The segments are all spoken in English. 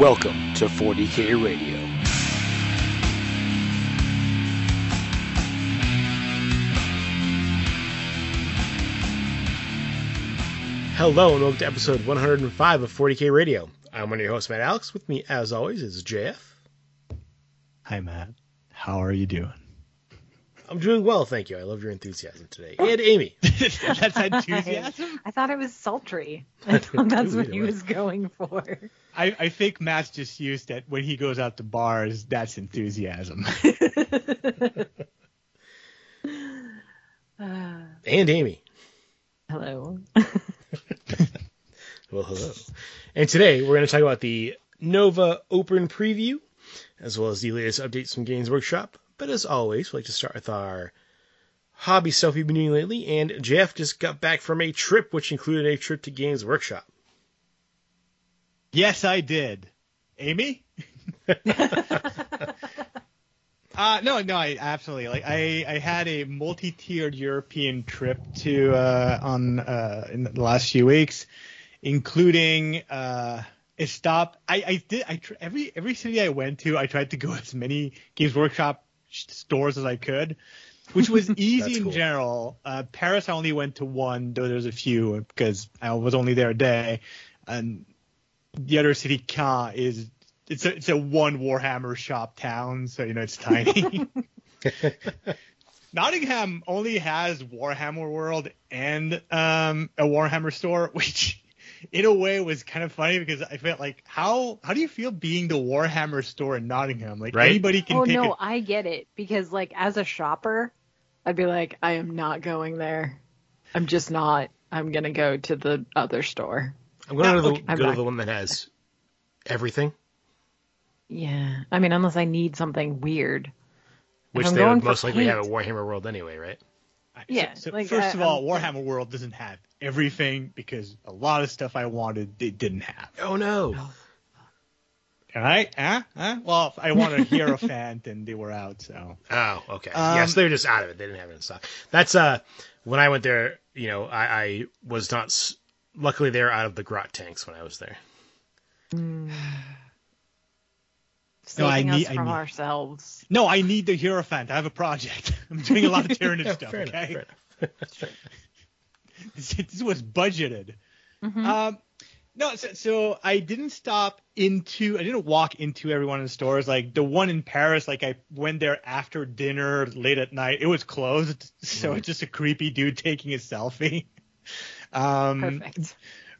Welcome to 40K Radio. Hello and welcome to episode 105 of 40K Radio. I'm one of your hosts, Matt Alex. With me, as always, is JF. Hi, Matt. How are you doing? I'm doing well, thank you. I love your enthusiasm today. And Amy. That's enthusiasm? I thought it was sultry. I thought that's what he way. was going for. I, I think Matt's just used that when he goes out to bars, that's enthusiasm. Uh, And Amy. hello. Well, hello. And today we're going to talk about the Nova Open preview, as well as the latest updates from Games Workshop. But as always, we like to start with our hobby stuff we've been doing lately. And Jeff just got back from a trip, which included a trip to Games Workshop. yes, I did. Amy? Uh, no, no, I absolutely like. I, I had a multi-tiered European trip to uh, on uh, in the last few weeks, including uh, a stop. I, I did. I tr- every every city I went to, I tried to go as many Games Workshop sh- stores as I could, which was easy in cool. general. Uh, Paris, I only went to one, though there's a few because I was only there a day, and the other city, Caen, is it's a it's a one Warhammer shop town, so you know it's tiny. Nottingham only has Warhammer World and um, a Warhammer store, which in a way it was kind of funny because I felt like how how do you feel being the Warhammer store in Nottingham? Like Right? anybody can Oh pick no, a- I get it because like as a shopper, I'd be like, I am not going there. I'm just not. I'm gonna go to the other store. I'm going to Yeah, go, to okay, the, I'm go to the one that has everything, Yeah, I mean, unless I need something weird. which I'm they would most likely have at Warhammer World anyway, right? Yeah, So, so like, first I- of all, I'm- Warhammer World doesn't have everything because a lot of stuff I wanted they didn't have. Oh no. All right? Huh? Huh? Well, I wanted a Hierophant and they were out, so. Oh, okay. Um, yes, they were just out of it. They didn't have it in stock. That's uh, when I went there, you know, I, I was not. s- Luckily, they were out of the grot tanks when I was there. No, I need- us I from need- ourselves. No, I need the Hierophant. I have a project. I'm doing a lot of Tyranid Yeah, stuff, fair enough, okay? enough. This, was budgeted. Mhm. Um, no, so, so I didn't stop into, I didn't walk into every one of the stores. Like the one in Paris, like I went there after dinner late at night. It was closed, so it's just a creepy dude taking a selfie. Um, Perfect.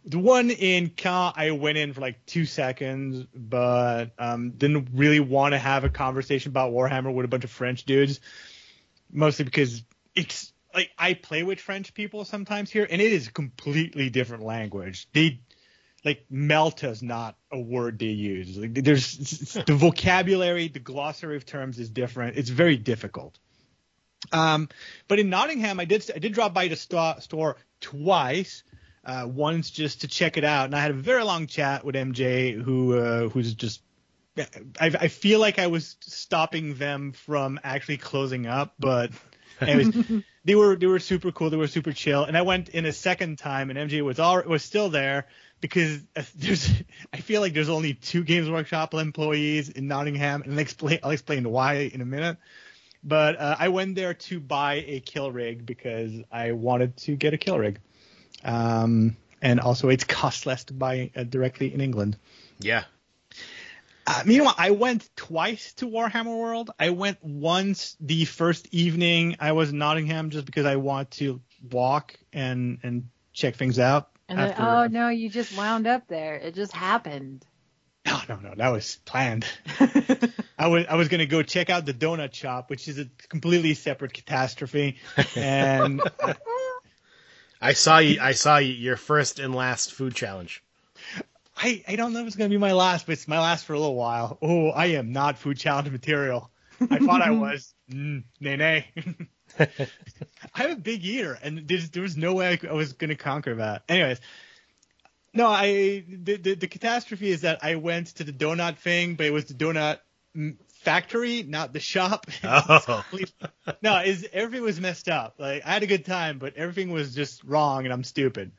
the one in Caen, I went in for like two seconds, but um, didn't really want to have a conversation about Warhammer with a bunch of French dudes, mostly because it's like I play with French people sometimes here, and it is a completely different language. They like Melta is not a word they use. Like there's the vocabulary, the glossary of terms is different. It's very difficult. Um, but in Nottingham, I did I did drop by the sto- store twice. Uh, once just to check it out, and I had a very long chat with MJ, who uh, who's just. I, I feel like I was stopping them from actually closing up, but anyways, they were they were super cool. They were super chill, and I went in a second time, and MJ was all was still there because uh, there's I feel like there's only two Games Workshop employees in Nottingham, and I'll explain I'll explain why in a minute. But uh, I went there to buy a kill rig because I wanted to get a kill rig, um, and also it's cost less to buy uh, directly in England. Yeah. Uh, meanwhile, I went twice to Warhammer World. I went once the first evening I was in Nottingham just because I want to walk and and check things out. And then, after- oh no, you just wound up there. It just happened. no, no, no, that was planned. I was I was gonna go check out the donut shop, which is a completely separate catastrophe, and I saw you. I saw you, your first and last food challenge. I I don't know if it's gonna be my last, but it's my last for a little while. Oh, I am not food challenge material. I thought I was. Mm, nay, nay. I'm a big eater, and there's, there was no way I was going to conquer that. Anyways, no, I the, the the catastrophe is that I went to the donut thing, but it was the donut factory, not the shop. Oh. no, is everything was messed up. Like I had a good time, but everything was just wrong, and I'm stupid.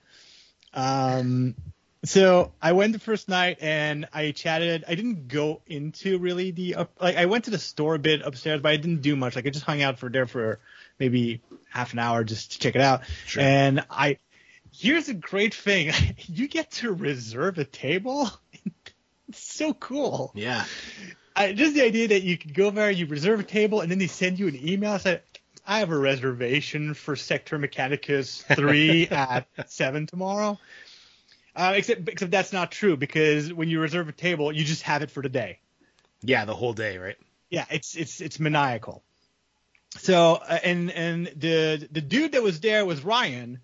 Um, So I went the first night and I chatted. I didn't go into really the up, like I went to the store a bit upstairs, but I didn't do much. Like I just hung out for there for maybe half an hour just to check it out. Sure. And I here's a great thing: you get to reserve a table. it's so cool. Yeah. I, just the idea that you could go there, you reserve a table, and then they send you an email saying, "I have a reservation for Sector Mechanicus three at seven tomorrow." Uh, except, except that's not true because when you reserve a table, you just have it for today. Yeah, the whole day, right? Yeah, it's it's it's maniacal. So uh, and and the the dude that was there was Ryan,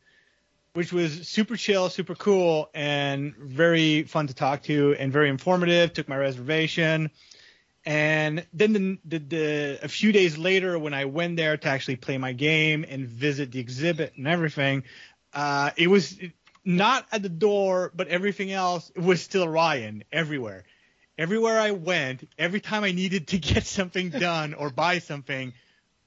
which was super chill, super cool, and very fun to talk to, and very informative. Took my reservation, and then the, the, the a few days later, when I went there to actually play my game and visit the exhibit and everything, uh, it was not at the door, but everything else was still Ryan everywhere. Everywhere I went, every time I needed to get something done or buy something,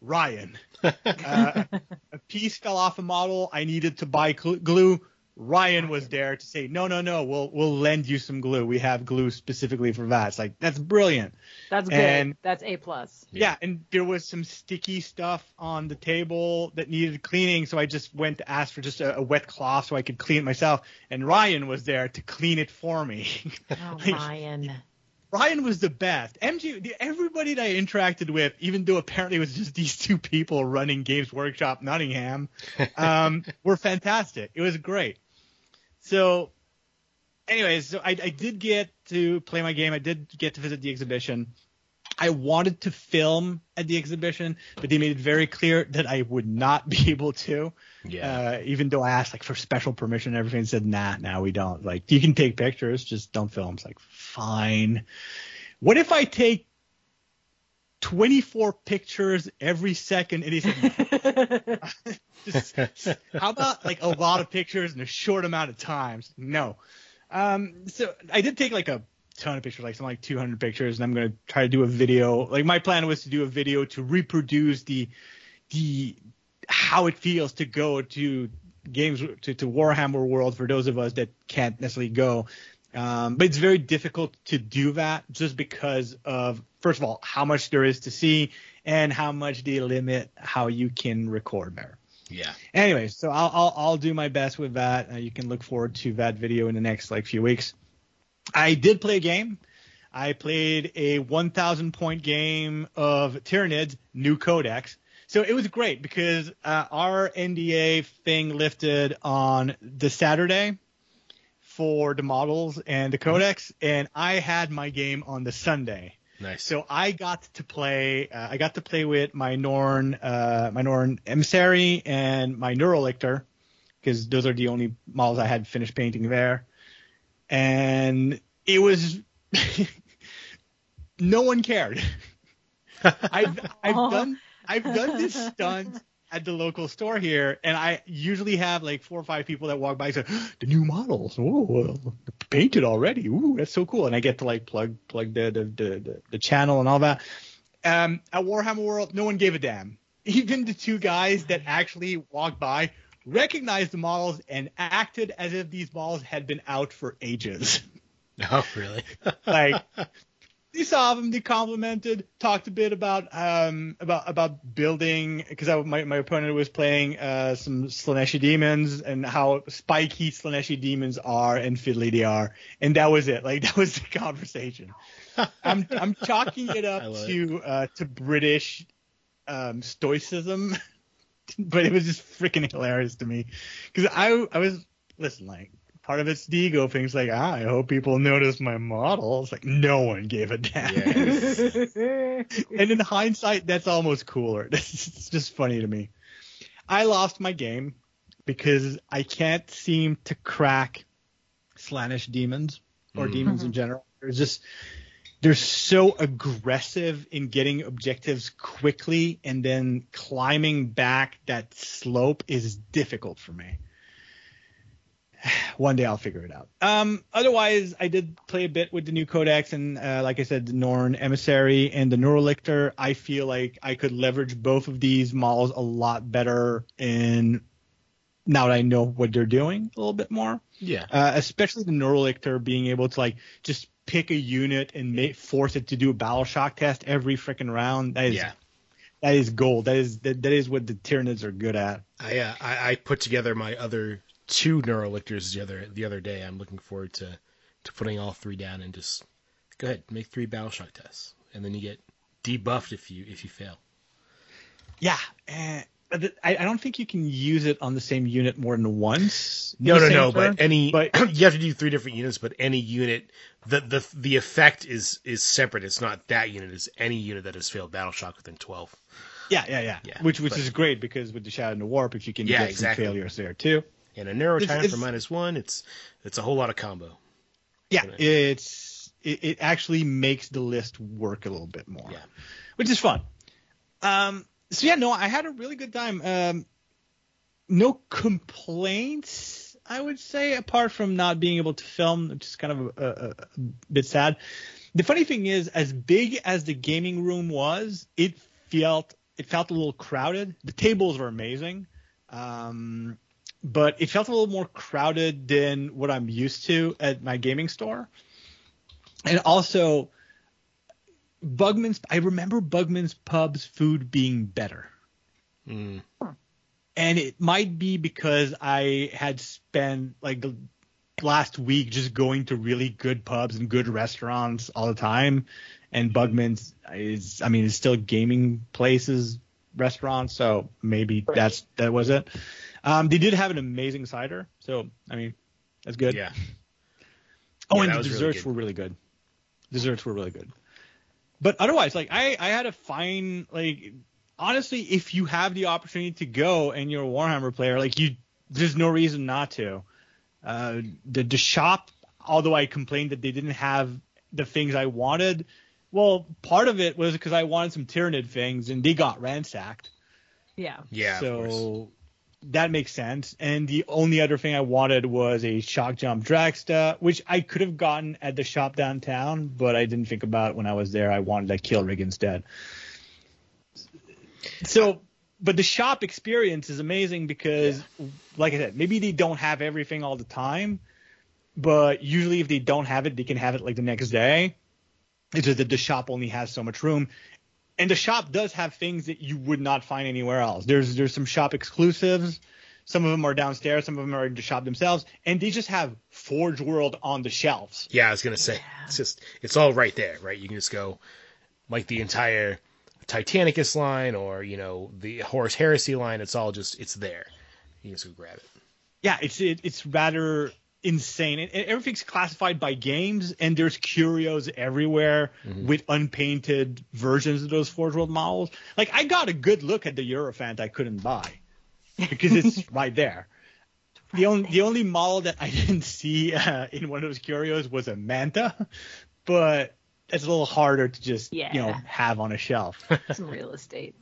Ryan. Uh, a piece fell off a model. I needed to buy glue. Ryan was there to say, no, no, no, we'll we'll lend you some glue. We have glue specifically for that. It's like that's brilliant. That's good. And- That's a plus. Yeah. and there was some sticky stuff on the table that needed cleaning, so I just went to ask for just a, a wet cloth so I could clean it myself. And Ryan was there to clean it for me. Oh, Like, Ryan. Ryan was the best. MG, everybody that I interacted with, even though apparently it was just these two people running Games Workshop Nottingham, um, were fantastic. It was great. So, anyways, so I, I did get to play my game. I did get to visit the exhibition. I wanted to film at the exhibition, but they made it very clear that I would not be able to. Yeah. Uh, even though I asked like for special permission and everything, said nah, nah, we don't. Like you can take pictures, just don't film. It's like fine. What if I take 24 pictures every second? And he said, just, how about like a lot of pictures in a short amount of times? No. Um, so I did take like a ton of pictures, like something like 200 pictures, and I'm gonna try to do a video. Like my plan was to do a video to reproduce the the how it feels to go to games to, to Warhammer World for those of us that can't necessarily go. Um, but it's very difficult to do that just because of first of all how much there is to see and how much they limit how you can record there. yeah. Anyway, so I'll I'll, I'll do my best with that. Uh, you can look forward to that video in the next like few weeks. I did play a game. I played a 1,000 point game of Tyranids New Codex. So it was great because uh, our NDA thing lifted on the Saturday for the models and the codex, and I had my game on the Sunday. Nice. So I got to play. Uh, I got to play with my Norn, uh, my Norn emissary and my Neurolictor, because those are the only models I had finished painting there. And it was no one cared. I've I've done I've done this stunt at the local store here, and I usually have like four or five people that walk by and say, "The new models, oh, painted already, ooh, that's so cool!" And I get to like plug plug the the the, the, the channel and all that. Um, at Warhammer World, no one gave a damn. Even the two guys that actually walked by recognized the models and acted as if these models had been out for ages. oh, really? like they saw them, they complimented, talked a bit about um about about building because my my opponent was playing uh some Slaaneshi demons and how spiky Slaaneshi demons are and fiddly they are, and that was it. Like that was the conversation. I'm I'm chalking it up to uh to British um stoicism, but it was just freaking hilarious to me because I I was listen like part of it's the ego thing. It's like, ah, I hope people notice my model. It's like no one gave a damn. Yeah. and in hindsight, that's almost cooler. It's just funny to me. I lost my game because I can't seem to crack Slaanesh demons or Mm. demons in general. There's just they're so aggressive in getting objectives quickly and then climbing back that slope is difficult for me. One day I'll figure it out. Um, otherwise, I did play a bit with the new codex and, uh, like I said, the Norn emissary and the Neurolictor. I feel like I could leverage both of these models a lot better in now that I know what they're doing a little bit more. Yeah. Uh, especially the Neurolictor being able to like just pick a unit and make, force it to do a battle shock test every freaking round. That is Yeah. that is gold. That is that, that is what the Tyranids are good at. I, uh, I I put together my other two Neurolictors the other the other day. I'm looking forward to to putting all three down and just go ahead make three battle shock tests, and then you get debuffed if you if you fail. Yeah. Uh, I, I don't think you can use it on the same unit more than once. No, no, no. turn. But any but- you have to do three different units, but any unit the the the effect is is separate. It's not that unit. It's any unit that has failed battle shock within twelve. Yeah, yeah, yeah. Yeah, which which but- is great because with the Shadow and the Warp, if you can Yeah, get exactly. some failures there too. And a narrow It's- time it's- for minus one. It's it's a whole lot of combo. Yeah, it's it, it actually makes the list work a little bit more, Yeah. which is fun. Um, so yeah, no, I had a really good time. Um, no complaints, I would say, apart from not being able to film, which is kind of a, a, a bit sad. The funny thing is, as big as the gaming room was, it felt it felt a little crowded. The tables were amazing. Um, but it felt a little more crowded than what I'm used to at my gaming store. And also, Bugman's. I remember Bugman's Pub's food being better, Mm. and it might be because I had spent like the last week just going to really good pubs and good restaurants all the time, and Bugman's is. I mean, it's still gaming places, restaurants, so maybe that's that was it. Um, they did have an amazing cider, so I mean, that's good. Yeah. Oh, Yeah, and the was really desserts were really good. Desserts were really good. But otherwise, like I, I had a fine like honestly, if you have the opportunity to go and you're a Warhammer player, like you there's no reason not to. Uh the the shop, although I complained that they didn't have the things I wanted, well, part of it was because I wanted some Tyranid things and they got ransacked. Yeah. Yeah. of course. So that makes sense. And the only other thing I wanted was a Shokkjump Dragsta, which I could have gotten at the shop downtown, but I didn't think about when I was there. I wanted a kill rig instead. So, but the shop experience is amazing because, like I said, maybe they don't have everything all the time, but usually if they don't have it, they can have it like the next day. It's just that the shop only has so much room and the shop does have things that you would not find anywhere else. There's there's some shop exclusives. Some of them are downstairs. Some of them are in the shop themselves, and they just have Forge World on the shelves. Yeah, I was gonna say it's just it's all right there, right? You can just go like the entire Titanicus line or you know the Horus Heresy line. It's all just it's there. You can just go grab it. Yeah, it's it, it's rather insane. And, and everything's classified by games, and there's curios everywhere with unpainted versions of those Forge World models. Like I got a good look at the Hierophant I couldn't buy because it's right there. The only the only model that I didn't see uh, in one of those curios was a Manta, but it's a little harder to just you know have on a shelf. Some real estate.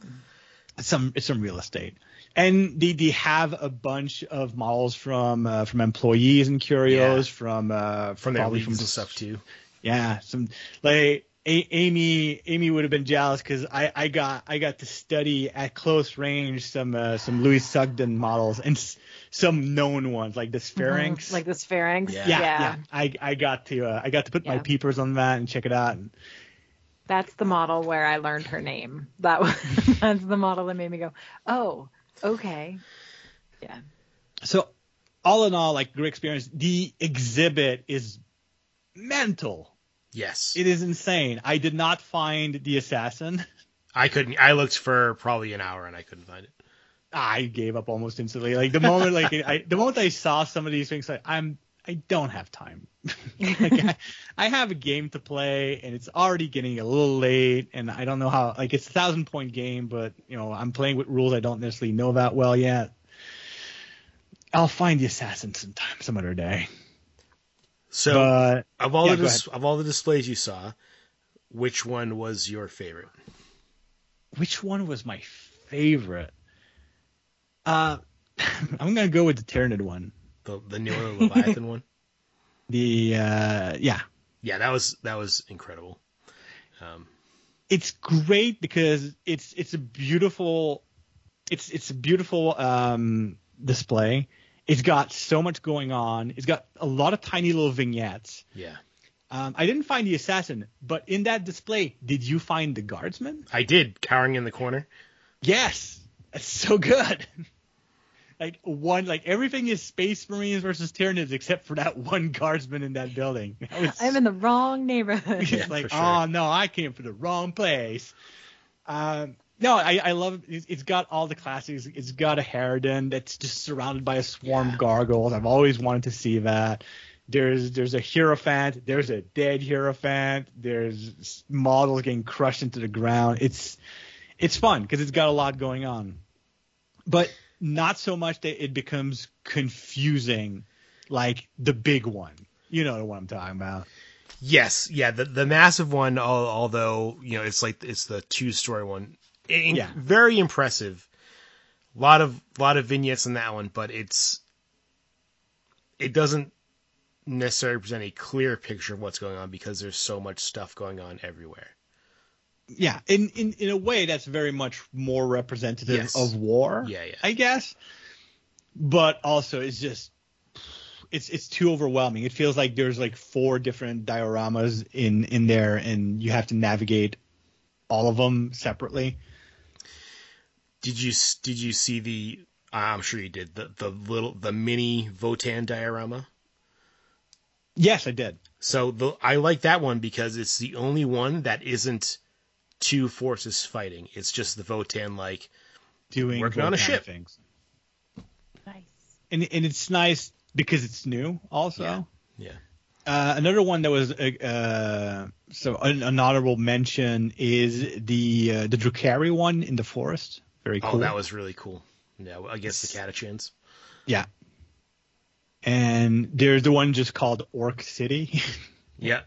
some it's some real estate, and they they have a bunch of models from uh, from employees and curios Yeah. from uh, From probably leagues and stuff too. yeah, some like a- Amy Amy would have been jealous because I, I got I got to study at close range some uh, some Louise Sugden models and s- some known ones like the Spheranx. Mhm. Like the Spheranx. Yeah. yeah, yeah, I I got to uh, I got to put my peepers on that and check it out. And, That's the model where I learned her name. That was that's the model that made me go, oh, okay. Yeah. so all in all, like great experience. The exhibit is mental. Yes, It is insane. I did not find the assassin. I couldn't. I looked for probably an hour and I couldn't find it. I gave up almost instantly. Like the moment, like I, the moment I saw some of these things, like I'm, I don't have time. like I, I have a game to play, and it's already getting a little late, and I don't know how. Like it's a thousand point game, but you know I'm playing with rules I don't necessarily know that well yet. I'll find the assassin sometime, some other day. So but of all yeah, the dis- of all the displays you saw, which one was your favorite? which one was my favorite? Uh, I'm gonna go with the Tyranid one. The the newer Leviathan one. The uh, yeah, Yeah, that was that was incredible. Um, it's great because it's it's a beautiful it's it's a beautiful um display. It's got so much going on. It's got a lot of tiny little vignettes. Yeah. Um, I didn't find the assassin, but in that display, did you find the guardsman? I did, cowering in the corner. Yes, that's so good. like one, like everything is Space Marines versus Tyranids except for that one guardsman in that building. That was- I'm in the wrong neighborhood. it's Yeah, like, for sure. oh no, I came from the wrong place. Um, no, I, I love it. It's- It's got all the classics. It's got a Harridan that's just surrounded by a swarm Yeah. of gargoyles. I've always wanted to see that. There's there's a Hierophant. There's a dead Hierophant. There's models getting crushed into the ground. It's it's fun because it's got a lot going on, but not so much that it becomes confusing, like the big one. You know what I'm talking about. Yes, yeah, the the massive one, although you know it's like it's the two story one, In- Yeah. very impressive. A lot of lot of vignettes in that one, but it's it doesn't necessarily present a clear picture of what's going on because there's so much stuff going on everywhere. Yeah in, in in a way that's very much more representative Yes. of war Yeah, yeah. i guess but also it's just it's it's too overwhelming it feels like there's like four different dioramas in in there and you have to navigate all of them separately Did you did you see the? I'm sure you did the the little the mini Votann diorama. yes i did So the I like that one because it's the only one that isn't two forces fighting. It's just the Votann like doing Working on a both ship. things Nice. and and it's nice because it's new also Yeah. yeah. Uh, another one that was uh, uh, so an, an honorable mention is the uh, the Drukhari one in the forest. Very cool. Oh, that was really cool. Yeah, against the Catachans. yeah. And there's the one just called Orc City Yeah.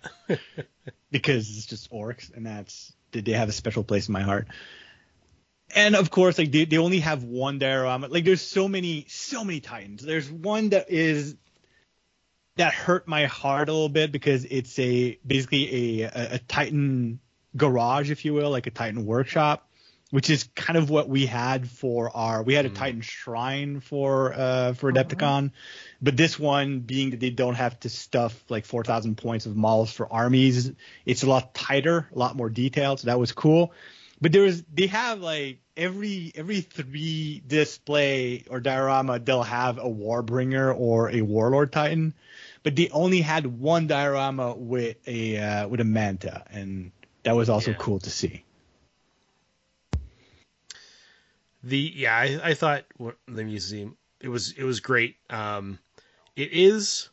because it's just orcs, and that's they they have a special place in my heart. And of course, like they, they only have one diorama. Like there's so many so many titans. There's one that is that hurt my heart a little bit because it's a basically a, a, a Titan garage, if you will, like a Titan workshop, which is kind of what we had for our we had a Titan shrine for uh for Adepticon, but this one being that they don't have to stuff like four thousand points of models for armies, it's a lot tighter, a lot more detailed, so that was cool. But there was they have like every every three display or diorama they'll have a warbringer or a warlord titan but they only had one diorama with a uh, with a manta, and that was also Yeah. cool to see. The yeah, I, I thought the museum it was it was great. Um, it is.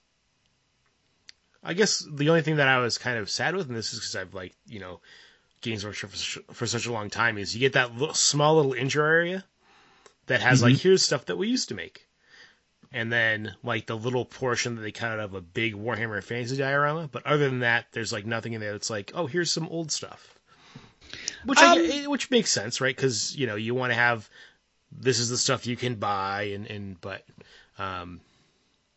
I guess the only thing that I was kind of sad with, and this is because I've like you know, Games Workshop for, for such a long time, is you get that little, small little intro area that has like here's stuff that we used to make, and then like the little portion that they cut out of a big Warhammer Fantasy diorama. But other than that, there's like nothing in there that's like oh here's some old stuff. Which Um, get- which makes sense, right? Because you know you want to have this is the stuff you can buy, and and but um,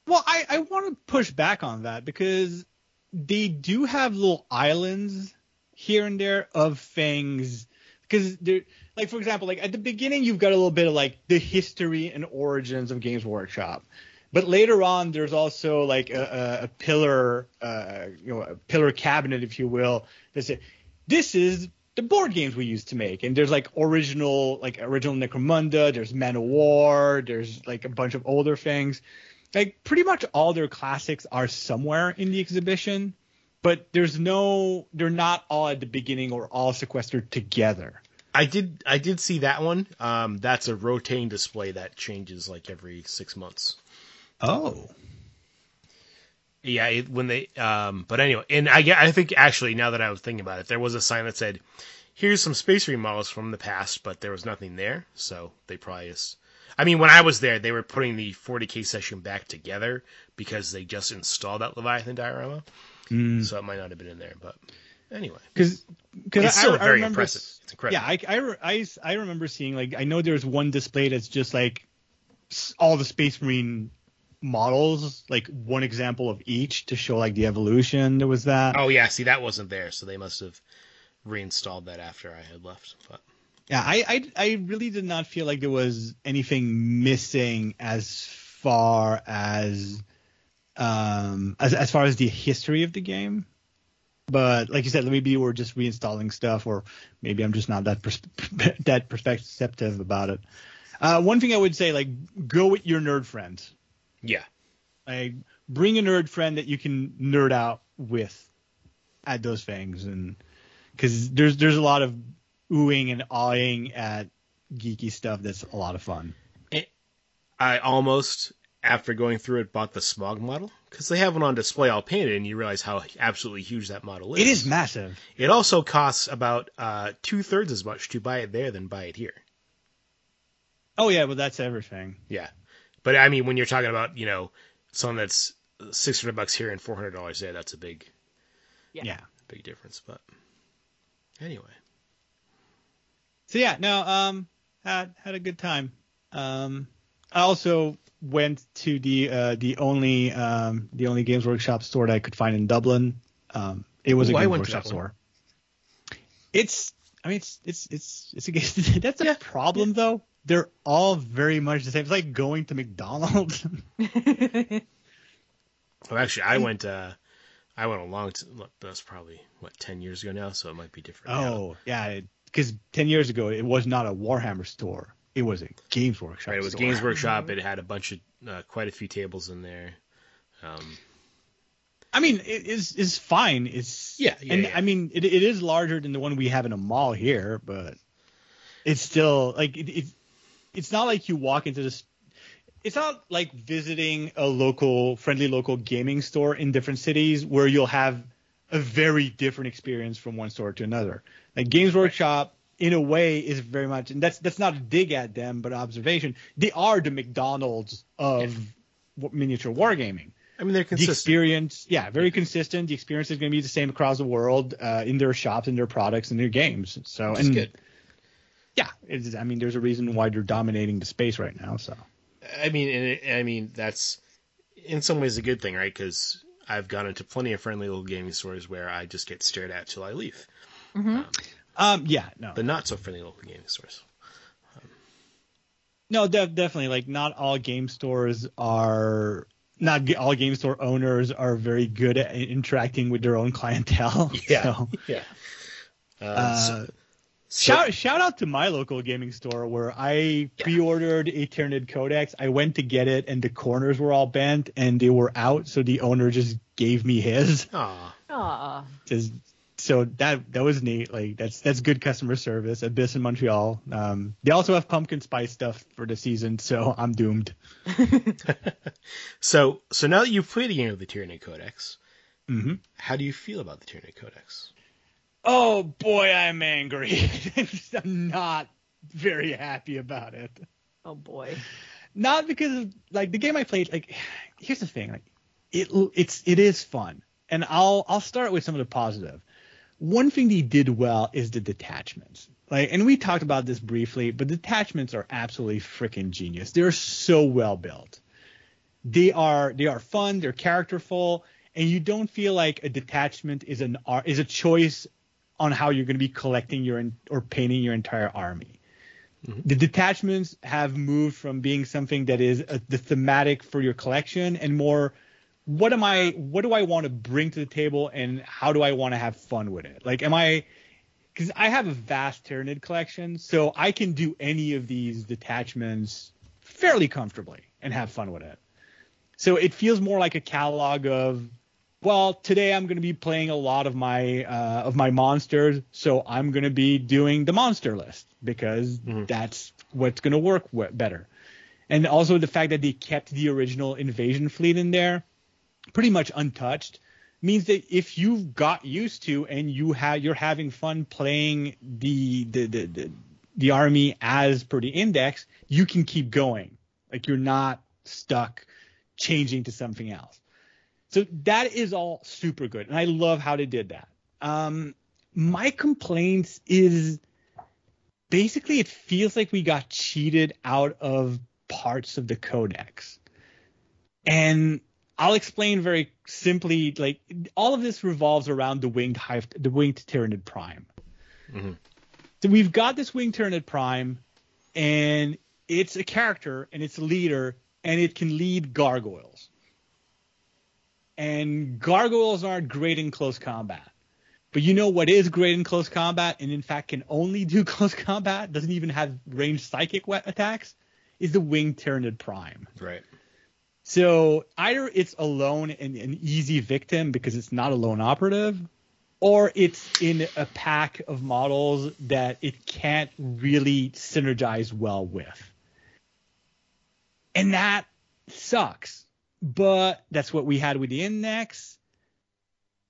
Well, I I want to push back on that because they do have little islands here and there of things because they're like for example like at the beginning you've got a little bit of like the history and origins of games workshop but later on there's also like a, a, a pillar uh, you know a pillar cabinet if you will that say this is the board games we used to make and there's like original like original necromunda there's man of war there's like a bunch of older things like pretty much all their classics are somewhere in the exhibition but there's no they're not all at the beginning or all sequestered together I did I did see that one. Um, that's a rotating display that changes like every six months. oh Yeah, it, when they um, but anyway, and I I think actually now that I was thinking about it, there was a sign that said, "Here's some space marine models from the past," but there was nothing there, so they probably just. I mean, when I was there, they were putting the 40k session back together because they just installed that Leviathan diorama, so it might not have been in there. But anyway, because it's I, still I very remember impressive. It's incredible. yeah I, I, I, I remember seeing like i know there's one display that's just like all the space marine models like one example of each to show like the evolution there was that Oh yeah, see that wasn't there, so they must have reinstalled that after I had left. But Yeah, I, I I really did not feel like there was anything missing as far as um as as far as the history of the game. But like you said, maybe we're just reinstalling stuff, or maybe I'm just not that pers- that perspective about it. Uh, one thing I would say, like, go with your nerd friends. Yeah. Like, bring a nerd friend that you can nerd out with at those things, and because there's there's a lot of oohing and awing at geeky stuff that's a lot of fun. I almost, after going through it, bought the Smaug model because they have one on display all painted, and you realize how absolutely huge that model is. It is massive. It also costs about uh, two thirds as much to buy it there than buy it here. Oh yeah, well that's everything. Yeah, but I mean, when you're talking about you know something that's six hundred bucks here and four hundred dollars there, that's a big, Yeah. Yeah. big difference. But anyway, So yeah, no, um, had had a good time. Um, I also went to the uh, the only um, the only Games Workshop store that I could find in Dublin. Um, it was Ooh, a I Games Workshop that one. store. It's, I mean, it's it's it's it's a game- that's a Yeah. problem though. They're all very much the same. It's like going to McDonald's. well, actually, I went. Uh, I went a long. T- look, that's probably what ten years ago now, so it might be different. now. oh yeah, because ten years ago it was not a Warhammer store. It was a Games Workshop. Right, it was store. Games Workshop. It had a bunch of uh, quite a few tables in there. Um, I mean, it is is fine. It's Yeah, yeah, and yeah. I mean, it, it is larger than the one we have in a mall here, but it's still like it, it, it's not like you walk into this. It's not like visiting a local, friendly local gaming store in different cities where you'll have a very different experience from one store to another. Like Games Workshop, in a way, is very much, and that's that's not a dig at them, but observation. They are the McDonald's of w miniature wargaming I mean, they're consistent. the experience, yeah, very consistent. The experience is going to be the same across the world uh, in their shops, in their products, in their games. So, is and good. Yeah, it's, I mean, there's a reason why they're dominating the space right now. So, I mean, and it, I mean that's in some ways a good thing, right? Because I've gone into plenty of friendly little gaming stores where I just get stared at till I leave, um, yeah, no, but not so friendly local gaming stores. no, def- definitely. Like, not all game stores are. Not all game store owners are very good at interacting with their own clientele. So, yeah. Uh, uh, so- so- Shout shout out to my local gaming store where I pre-ordered a Tyranid Codex. I went to get it and the corners were all bent and they were out, so the owner just gave me his. Aw. Aw. Just so that that was neat. Like that's that's good customer service. Abyss in Montreal. Um, they also have pumpkin spice stuff for the season, so I'm doomed. so so now that you've played the game of the Tyranid Codex, hmm how do you feel about the Tyranid Codex? Oh boy, I'm angry. I'm not very happy about it. Oh boy. not because of like the game I played. Like, here's the thing: like, it it's it is fun, and I'll I'll start with some of the positive. One thing they did well is the detachments. Like, and we talked about this briefly, but detachments are absolutely freaking genius. They're so well built. They are they are fun. They're characterful, and you don't feel like a detachment is an is a choice on how you're going to be collecting your or painting your entire army. The detachments have moved from being something that is uh the thematic for your collection and more what am i what do i want to bring to the table and how do i want to have fun with it? Like am i because i have a vast Tyranid collection so i can do any of these detachments fairly comfortably and have fun with it. So it feels more like a catalog of well, today I'm going to be playing a lot of my uh, of my monsters, so I'm going to be doing the monster list because that's what's going to work w- better. And also the fact that they kept the original invasion fleet in there, pretty much untouched, means that if you've got used to and you have you're having fun playing the the the, the, the army as per the index, you can keep going. Like you're not stuck changing to something else. So that is all super good, and I love how they did that. Um, my complaints is basically it feels like we got cheated out of parts of the codex, and I'll explain very simply. Like all of this revolves around the winged hive, the winged Tyranid Prime. Mhm. So we've got this winged Tyranid Prime, and it's a character and it's a leader, and it can lead gargoyles. And gargoyles aren't great in close combat. But you know what is great in close combat, and in fact can only do close combat, doesn't even have ranged psychic attacks, is the Wing Tyranid Prime. Right. So either it's alone and an easy victim because it's not a lone operative, or it's in a pack of models that it can't really synergize well with. And that sucks. But that's what we had with the index.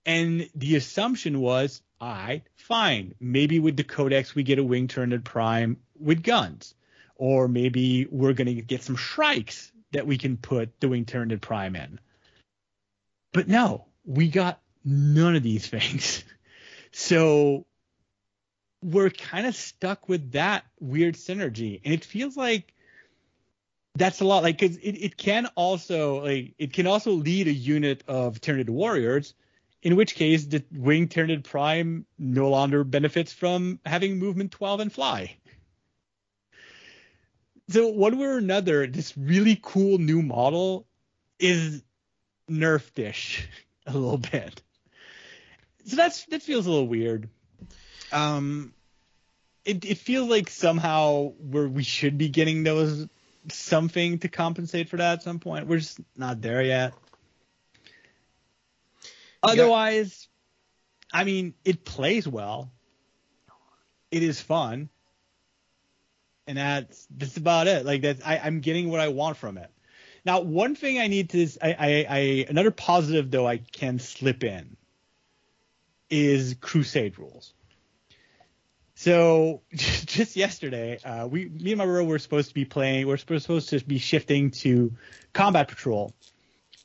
And the assumption was, all right, fine. Maybe with the codex we get a wing Tyranid prime with guns. Or maybe we're gonna get some shrikes that we can put the wing Tyranid prime in. But no, we got none of these things. So we're kind of stuck with that weird synergy. And it feels like that's a lot like cause it, it can also like it can also lead a unit of Tyranid warriors, in which case the wing Tyranid prime no longer benefits from having movement 12 and fly. So one way or another, this really cool new model is nerfed-ish a little bit. So that's that feels a little weird. Um, it it feels like somehow where we should be getting those something to compensate for that at some point. We're just not there yet. Otherwise, I mean, it plays well. It is fun. And that's that's about it. Like that I, I'm getting what I want from it. Now, one thing I need to I, I, I another positive though I can slip in is crusade rules. So just yesterday, uh, we, me and my bro were supposed to be playing. We're supposed to be shifting to combat patrol,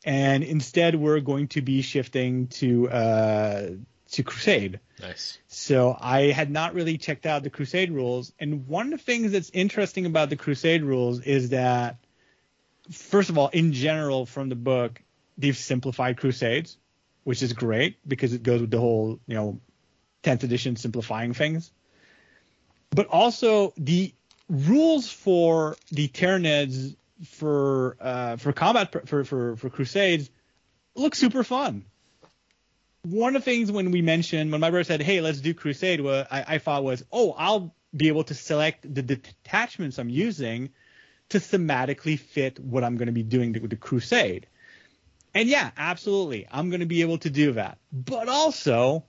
and instead we're going to be shifting to uh, to crusade. Nice. So I had not really checked out the crusade rules, and one of the things that's interesting about the crusade rules is that, first of all, in general, from the book, they've simplified crusades, which is great because it goes with the whole you know 10th edition simplifying things but also the rules for the Tyranids for uh, for combat for, for for Crusades look super fun. One of the things when we mentioned when my brother said, "Hey, let's do Crusade," what I, I thought was, "Oh, I'll be able to select the detachments I'm using to thematically fit what I'm going to be doing with the Crusade." And yeah, absolutely, I'm going to be able to do that. But also,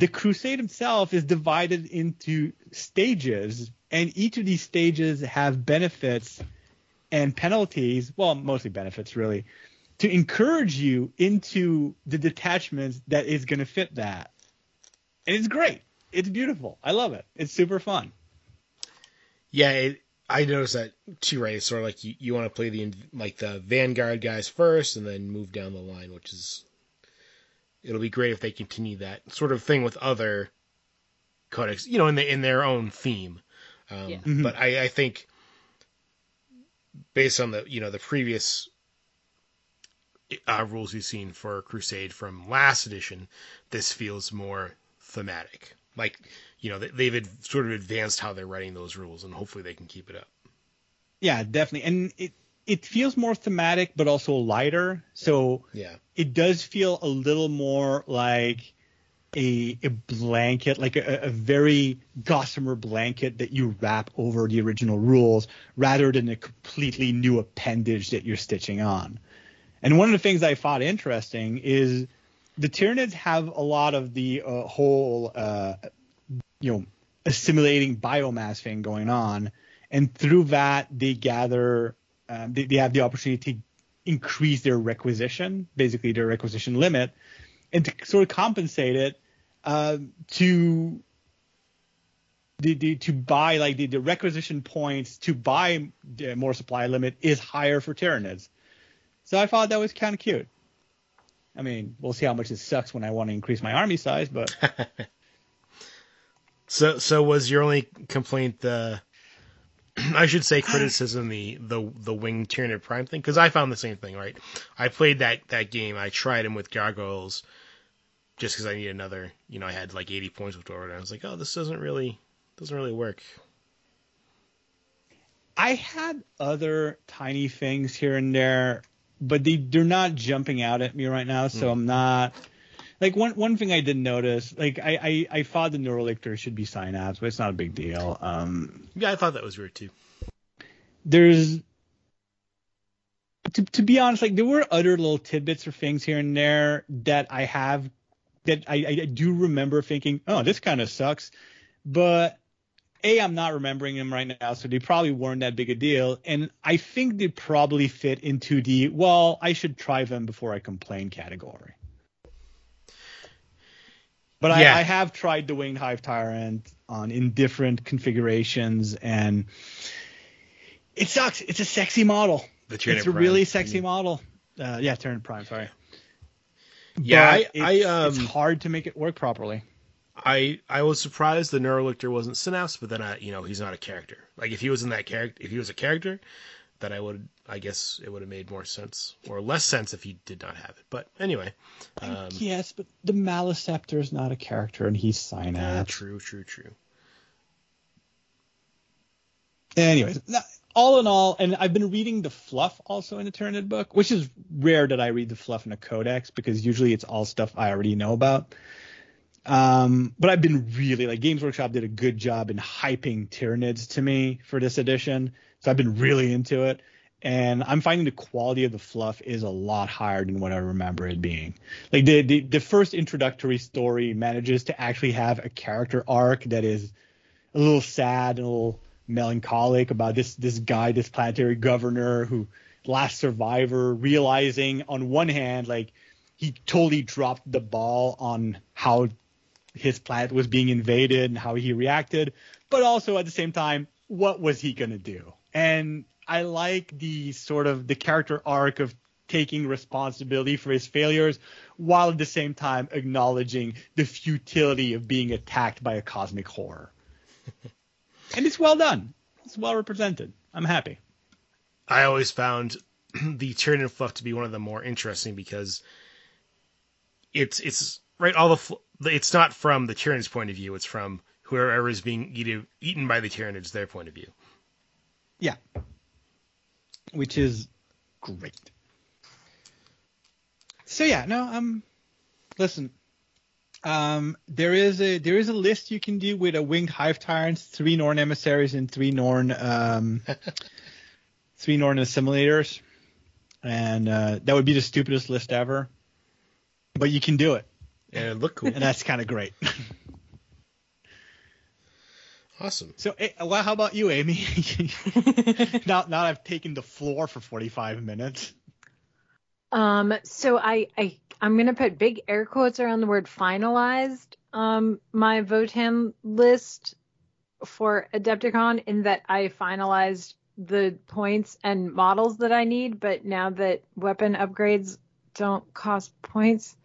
the crusade itself is divided into stages, and each of these stages have benefits and penalties. Well, mostly benefits, really, to encourage you into the detachments that is going to fit that. And it's great. It's beautiful. I love it. It's super fun. Yeah, it, I noticed that too. Right, it's sort of like you, you want to play the like the vanguard guys first, and then move down the line, which is it'll be great if they continue that sort of thing with other codex, you know, in the in their own theme. Um, yeah. mm-hmm. But I, I think based on the you know the previous uh, rules we've seen for Crusade from last edition, this feels more thematic. Like you know they've sort of advanced how they're writing those rules, and hopefully they can keep it up. Yeah, definitely, and it it feels more thematic, but also lighter. So yeah, it does feel a little more like a, a blanket, like a, a, very gossamer blanket that you wrap over the original rules, rather than a completely new appendage that you're stitching on. And one of the things I thought interesting is the Tyranids have a lot of the uh, whole, uh, you know, assimilating biomass thing going on, and through that they gather, um, they, they have the opportunity to increase their requisition, basically their requisition limit, and to sort of compensate it uh, to the, the, to buy like the, the requisition points to buy the more supply limit is higher for Tyranids. So I thought that was kind of cute. I mean, we'll see how much it sucks when I want to increase my army size, but. so so was your only complaint the I should say criticism the the the wing Tyranid Prime thing because I found the same thing. Right, I played that that game. I tried him with gargoyles just because I need another. You know, I had like 80 points with Dora, and I was like, oh, this doesn't really doesn't really work. I had other tiny things here and there, but they they're not jumping out at me right now, so Mm. I'm not. Like one one thing I did notice, like I I, I thought the Neurolictor should be synapse, but it's not a big deal. Um, Yeah, I thought that was weird too. there's to to be honest, like there were other little tidbits or things here and there that I have that I, I do remember thinking, oh, this kind of sucks, but a I'm not remembering them right now, so they probably weren't that big a deal, and I think they probably fit into the well, I should try them before I complain category. But Yeah. I, I have tried the winged hive tyrant on in different configurations, and it sucks. It's a sexy model. The it's a Prime. really sexy model. Uh, yeah, Tyrant Prime. Sorry. Yeah, But I, I it's, um, it's hard to make it work properly. I I was surprised the Neurolictor wasn't Synapse, but then I, you know, he's not a character. Like if he was in that character, if he was a character, then I would, I guess it would have made more sense or less sense if he did not have it. But anyway, um, yes, but the Maliceptor is not a character, and he's yeah, Synapse. true, true, true. Anyways, no- all in all, and I've been reading the fluff also in the Tyranid book, which is rare that I read the fluff in a codex because usually it's all stuff I already know about. Um, but I've been really like Games Workshop did a good job in hyping Tyranids to me for this edition, so I've been really into it. And I'm finding the quality of the fluff is a lot higher than what I remember it being. Like the the, the first introductory story manages to actually have a character arc that is a little sad and a little melancholic about this this guy, this planetary governor who last survivor, realizing on one hand like he totally dropped the ball on how his planet was being invaded and how he reacted, but also at the same time, what was he gonna do? And I like the sort of the character arc of taking responsibility for his failures while at the same time acknowledging the futility of being attacked by a cosmic horror. and it's well done. It's well represented. I'm happy. I always found the Tyranid fluff to be one of the more interesting because it's it's right all the it's not from the Tyranid's point of view. It's from whoever is being eaten eaten by the Tyranids their point of view. Yeah. Which is great. So yeah, no, um listen. Um there is a there is a list you can do with a winged hive tyrants, three Norn emissaries and three Norn um three Norn assimilators. And uh that would be the stupidest list ever. But you can do it. And look cool. And that's kind of great. awesome. So, eh, well, how about you, Amy? now, now I've taken the floor for 45 minutes. Um, so I, I I'm gonna put big air quotes around the word finalized. Um, my Votann list for Adepticon in that I finalized the points and models that I need, but now that weapon upgrades don't cost points,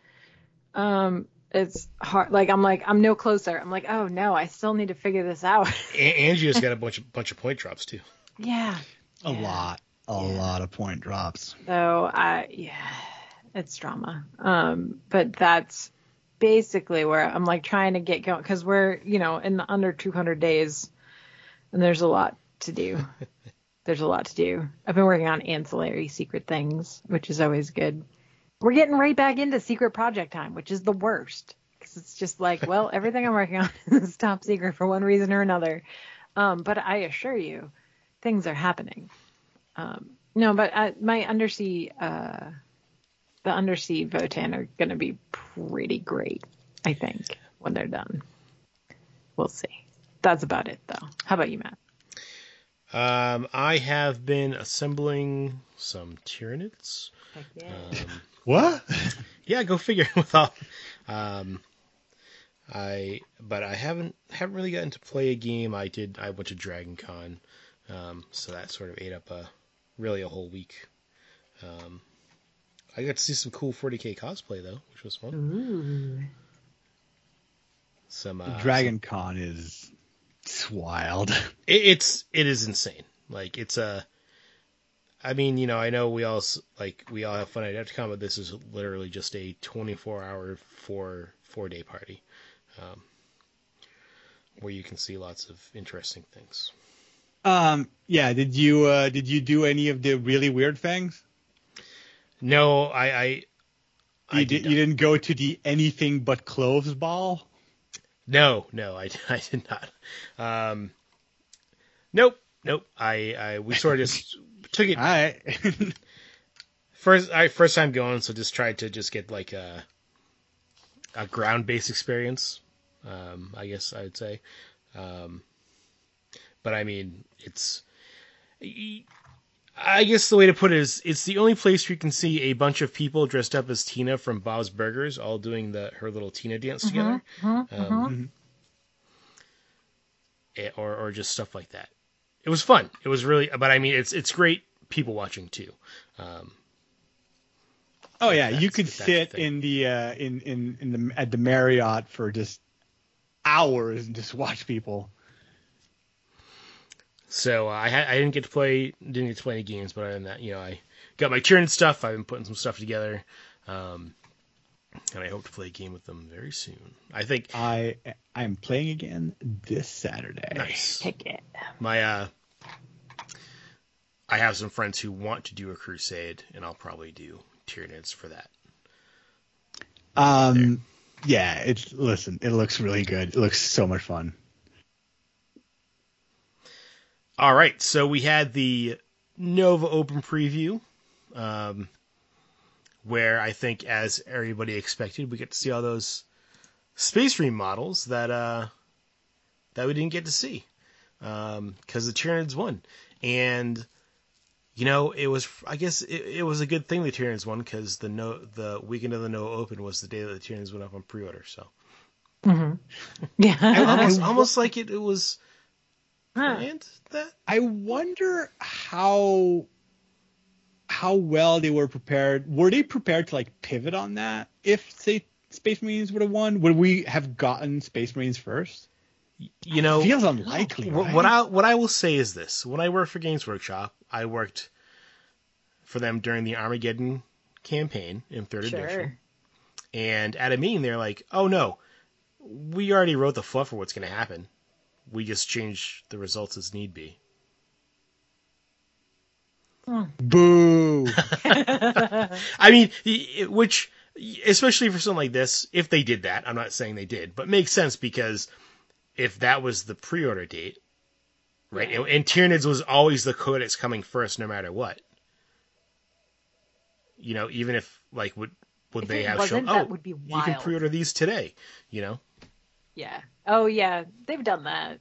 um, it's hard. Like I'm like I'm no closer. I'm like, oh no, I still need to figure this out. A- Angie has got a bunch of bunch of point drops too. yeah. A Yeah. lot, a Yeah. lot of point drops. So I yeah, it's drama. Um, but that's basically where I'm like trying to get going because we're you know in the under 200 days, and there's a lot to do. there's a lot to do. I've been working on ancillary secret things, which is always good. We're getting right back into secret project time, which is the worst because it's just like, well, everything I'm working on is top secret for one reason or another. Um, but I assure you, things are happening. Um, no, but uh, my undersea, uh, the undersea Votann are going to be pretty great, I think, when they're done. We'll see. That's about it, though. How about you, Matt? Um, I have been assembling some Tyranids. Um, What? yeah, go figure with all. Um, I but I haven't haven't really gotten to play a game. I did. I went to Dragon Con, um, so that sort of ate up a really a whole week. Um, I got to see some cool 40k cosplay though, which was fun. Ooh. Some uh, Dragon Con is it's wild. it, it's it is insane. Like it's a. I mean, you know, I know we all s- like we all have fun at Adepticon, but this is literally just a 24 hour four four day party. Um, where you can see lots of interesting things. Um, yeah. Did you uh, did you do any of the really weird things? No, I, I, You, did, did you didn't go to the anything but clothes ball. No, no, I, I did not. Um, nope, nope. I, I we sort of just took it All right. first. I first time going, so just tried to just get like a a ground based experience. Um, I guess I would say. Um, but I mean, it's. I guess the way to put it is, it's the only place where you can see a bunch of people dressed up as Tina from Bob's Burgers, all doing the her little Tina dance together. Um, eh, or or just stuff like that. It was fun. It was really, but I mean, it's it's great people watching too. Um, Oh yeah, you could that's the sit in the uh, in in in the at the Marriott for just hours and just watch people. So uh, I had, I didn't get to play didn't get to play any games, but other than that, you know, I got my Tyranid stuff. I've been putting some stuff together, um, and I hope to play a game with them very soon. I think I I am playing again this Saturday. nice. Pick it. My uh, I have some friends who want to do a crusade, and I'll probably do Tyranids for that. Um, yeah, it's listen, it looks really good. It looks so much fun. All right, so we had the Nova Open preview, um, where I think, as everybody expected, we get to see all those Space Marine models that uh, that we didn't get to see because the Tyranids won, and you know it was I guess it, it was a good thing the Tyranids won because the no the weekend of the Nova Open was the day that the Tyranids went up on pre-order, so. Yeah. almost almost like it, it was Huh. that I wonder how how well they were prepared. Were they prepared to like pivot on that? If say Space Marines would have won, would we have gotten Space Marines first? you know it Feels unlikely. What, right? what I what I will say is this: when I worked for Games Workshop, I worked for them during the Armageddon campaign in third edition, and at a meeting, they're like, "Oh no, we already wrote the fluff for what's going to happen. We just change the results as need be." Hmm. Boo. I mean, which, especially for something like this, if they did that, I'm not saying they did, but makes sense because if that was the pre-order date, right, Yeah. and, Tyranids was always the codex coming first, no matter what. You know, even if like would would If they have shown? that Oh, would be you can pre-order these today. You know, Yeah. Oh yeah, they've done that.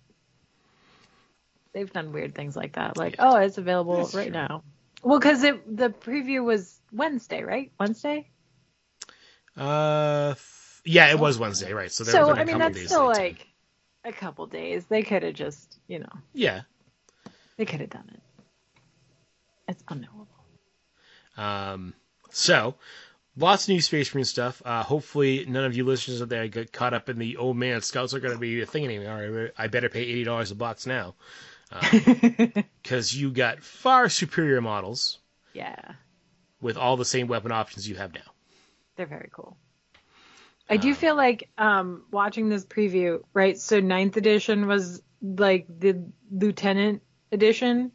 They've done weird things like that. Like, oh, it's available That's right true. now. Well, because it the preview was Wednesday, right? Wednesday. uh, f- yeah, it was Wednesday, right? So there So was I mean, that's still like a couple days. They could have just, you know, yeah. they could have done it. It's unknowable. Um, so, lots of new Space Marine stuff. Uh, hopefully, none of you listeners out there get caught up in the old man scouts are going to be a thing anymore. I better pay eighty dollars a box now, because you got far superior models Yeah, with all the same weapon options you have now. they're very cool. I do feel like um watching this preview, right? So ninth edition was like the lieutenant edition.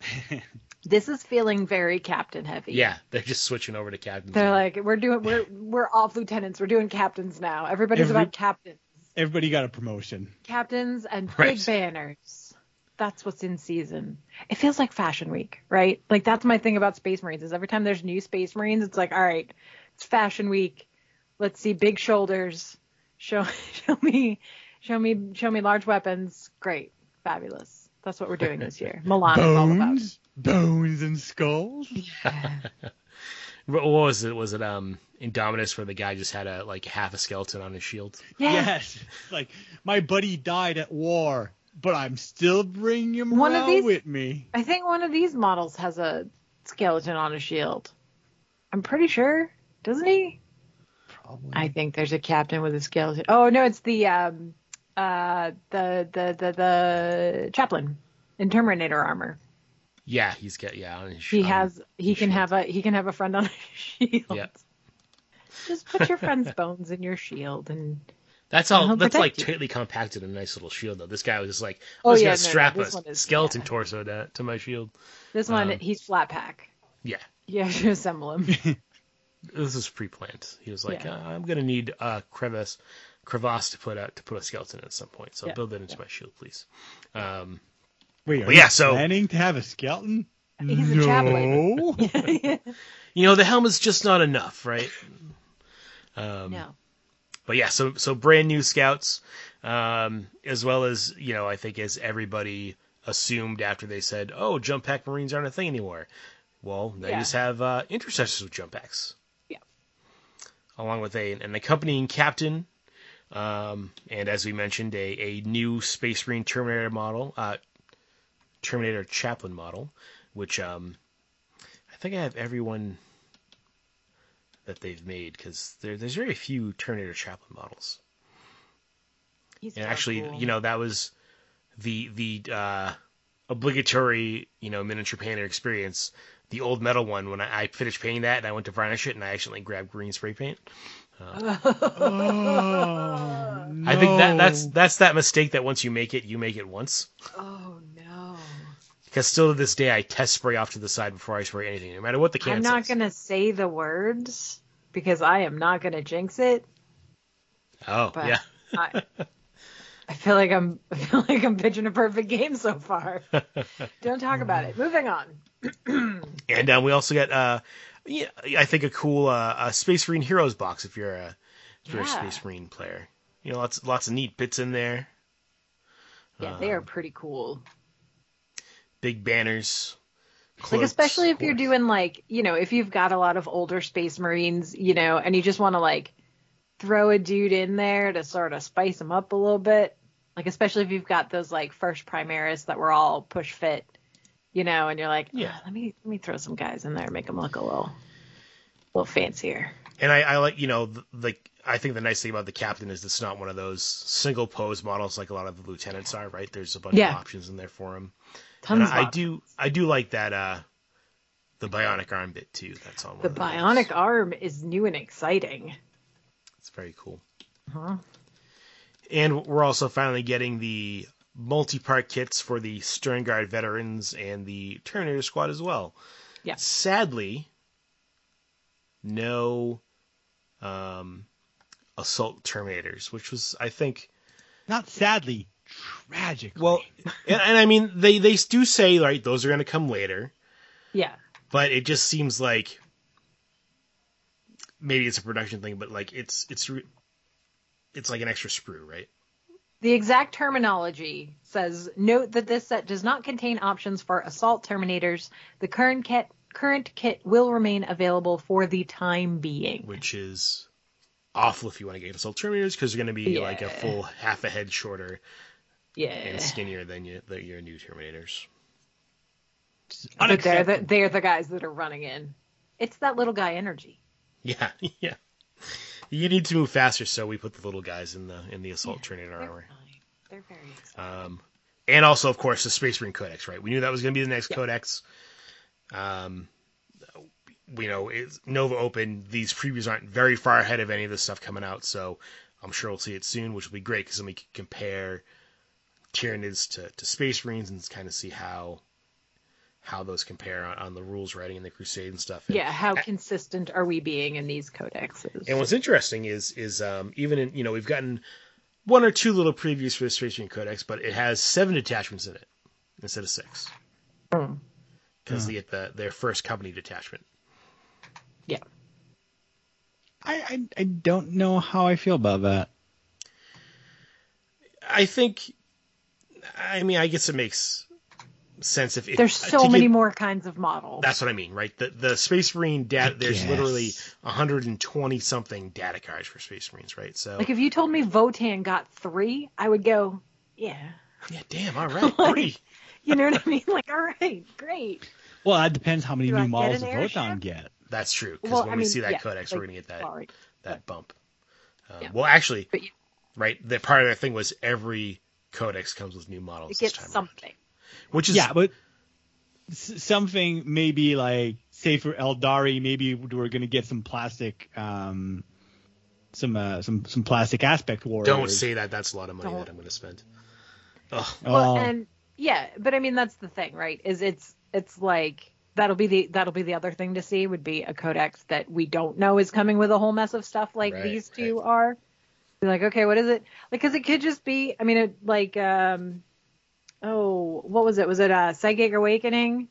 this is feeling very captain heavy. Yeah, they're just switching over to captains. They're now. like, we're doing, we're we're off lieutenants. We're doing captains now. Everybody's Every- about captains, Everybody got a promotion. captains and Right. big banners. That's what's in season. It feels like Fashion Week, right? Like that's my thing about Space Marines is every time there's new Space Marines, it's like, all right, it's Fashion Week. Let's see big shoulders. Show show me show me show me large weapons. Great, fabulous. That's what we're doing this year. Milan is all about. Bones, bones and skulls. what what was it? Was it um Indominus where the guy just had a like half a skeleton on his shield? Yeah. Yes, like my buddy died at war, but I'm still bringing him One of these- with me. I think one of these models has a skeleton on a shield. I'm pretty sure, doesn't he? Probably. I think there's a captain with a skeleton. Oh no, it's the um uh the the the the chaplain in Terminator armor. Yeah, he's got yeah on his. He on- has he his can shield. have a he can have a friend on a shield. Yeah. Just put your friend's bones in your shield and That's all. He'll That's like protect you. tightly compacted in a nice little shield, though. This guy was just like, Oh, I'm just yeah, gonna no, no, strap this one a is- skeleton yeah. torso to, to my shield. This one, Um, he's flat pack. Yeah, You to assemble him. this is pre-planned. He was like, Yeah. uh, I'm gonna need a crevice, crevasse to put out to put a skeleton at some point. So Yeah, build that into my shield, please. Um, Wait, are Well, you yeah, so- planning to have a skeleton? He's a no. chaplain. you know, the helmet's just not enough, right? Um, no. but yeah, so so brand new scouts, um, as well as you know, I think as everybody assumed after they said, "Oh, jump pack marines aren't a thing anymore." Well, they Yeah. just have uh, intercessors with jump packs. Yeah. Along with a an accompanying captain, um, and as we mentioned, a a new Space Marine Terminator model, uh, Terminator Chaplain model, which um, I think I have everyone that they've made because there, there's very few Terminator Chaplain models. He's And actually, cool. you know, that was the the uh, obligatory, you know, miniature painter experience. The old metal one, when I, I finished painting that and I went to varnish it and I accidentally grabbed green spray paint. Oh, I think that that's that's that mistake that once you make it, you make it once. Oh no. Because still to this day, I test spray off to the side before I spray anything, no matter what the can I'm not gonna say the words because I am not gonna jinx it. Oh But yeah. I, I feel like I'm I feel like I'm pitching a perfect game so far. Don't talk about it. Moving on. And um, we also got, uh, yeah, I think a cool uh, a Space Marine Heroes box if you're a if you're a Yeah. Space Marine player. You know, lots lots of neat bits in there. Yeah, they are Um, pretty cool. Big banners. Like especially if you're doing like, you know, if you've got a lot of older space marines, you know, and you just want to like throw a dude in there to sort of spice them up a little bit. Like especially if you've got those like first Primaris that were all push fit, you know, and you're like, Yeah. yeah, let me let me throw some guys in there, make them look a little, little fancier. And I, I like, you know, the I think the nice thing about the captain is it's not one of those single pose models like a lot of the lieutenants are. Right? There's a bunch Yeah. of options in there for him. Tons I, I do I do like that uh the bionic arm bit too. That's on one The of those. bionic arm is new and exciting. It's very cool. Huh? And we're also finally getting the multi-part kits for the Sternguard veterans and the Terminator squad as well. Yeah. Sadly, no um, assault Terminators, which was, I think, Not sadly, tragically. well, and, and I mean, they they do say right those are going to come later, Yeah. but it just seems like maybe it's a production thing, but like it's it's it's like an extra sprue, right? The exact terminology says note that this set does not contain options for assault terminators. The current kit current kit will remain available for the time being. which is awful if you want to get assault terminators because they're going to be like a full half a head shorter Yeah. and skinnier than you, than your new terminators. But they're the, they're the guys that are running in. It's that little guy energy. Yeah, yeah. You need to move faster, so we put the little guys in the in the assault Terminator They're armor. fine. They're very exciting. Um, and also, of course, the Space Marine Codex, right? We knew that was going to be the next Yeah. Codex. Um, we know it's Nova Open. These previews aren't very far ahead of any of the stuff coming out, so I'm sure we'll see it soon, which will be great because then we can compare Tyranids to, to Space Marines and kind of see how how those compare on, on the rules writing and the Crusade and stuff. And, yeah, how consistent are we being in these codexes? and what's interesting is is um, even in you know we've gotten one or two little previews for the Space Marine Codex, but it has seven detachments in it instead of six Hmm. because they get the their first company detachment. Yeah. I, I I don't know how I feel about that. I think, I mean, I guess it makes sense if, if There's so get- many more kinds of models. That's what I mean, right? The the Space Marine data. I There's guess. literally 120 something data cards for Space Marines, right? So like if you told me Votann got three, I would go, yeah. yeah, damn, all right, Like- three. You know what I mean? Like, all right, great. Well, that depends how many Do new get models an of airship? Votann get. That's true. Because Well, when I we mean, see that yeah, Codex, like, we're gonna get that Sorry. that bump. Um, Yeah. Well, actually, But you- right, the part of their thing was every Codex comes with new models. It this gets time around. something. which is Yeah, but something maybe like say for Aeldari, maybe we're going to get some plastic um, some uh, some some plastic aspect warriors. Don't say that. That's a lot of money Don't. that I'm going to spend. Ugh. Well, Oh. and yeah, but I mean that's the thing, right? Is it's it's like that'll be the that'll be the other thing to see would be a codex that we don't know is coming with a whole mess of stuff like Right, these two are. Be like, okay, what is it? Like, cause it could just be. I mean, it like um, oh, what was it? Was it uh, Psychic Awakening?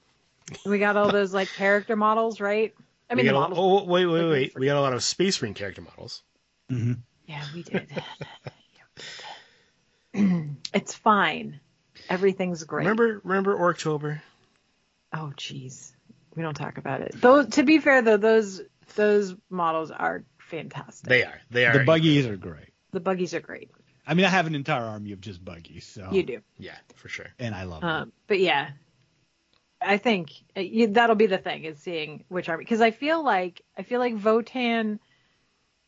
We got all those like character models, right? I mean, we the got a- oh wait, wait, like, wait. We got a lot of Space Marine character models. Mm-hmm. Yeah, we did. it's fine. Everything's great. Remember, remember Orktober? Oh, jeez, we don't talk about it. Though, to be fair, though, those those models are fantastic. They are. They are. The buggies are great. The buggies are great. I mean, I have an entire army of just buggies, so You do, Yeah, for sure. and I love them. um, but yeah, I think uh, you, that'll be the thing is seeing which army because I feel like I feel like Votann.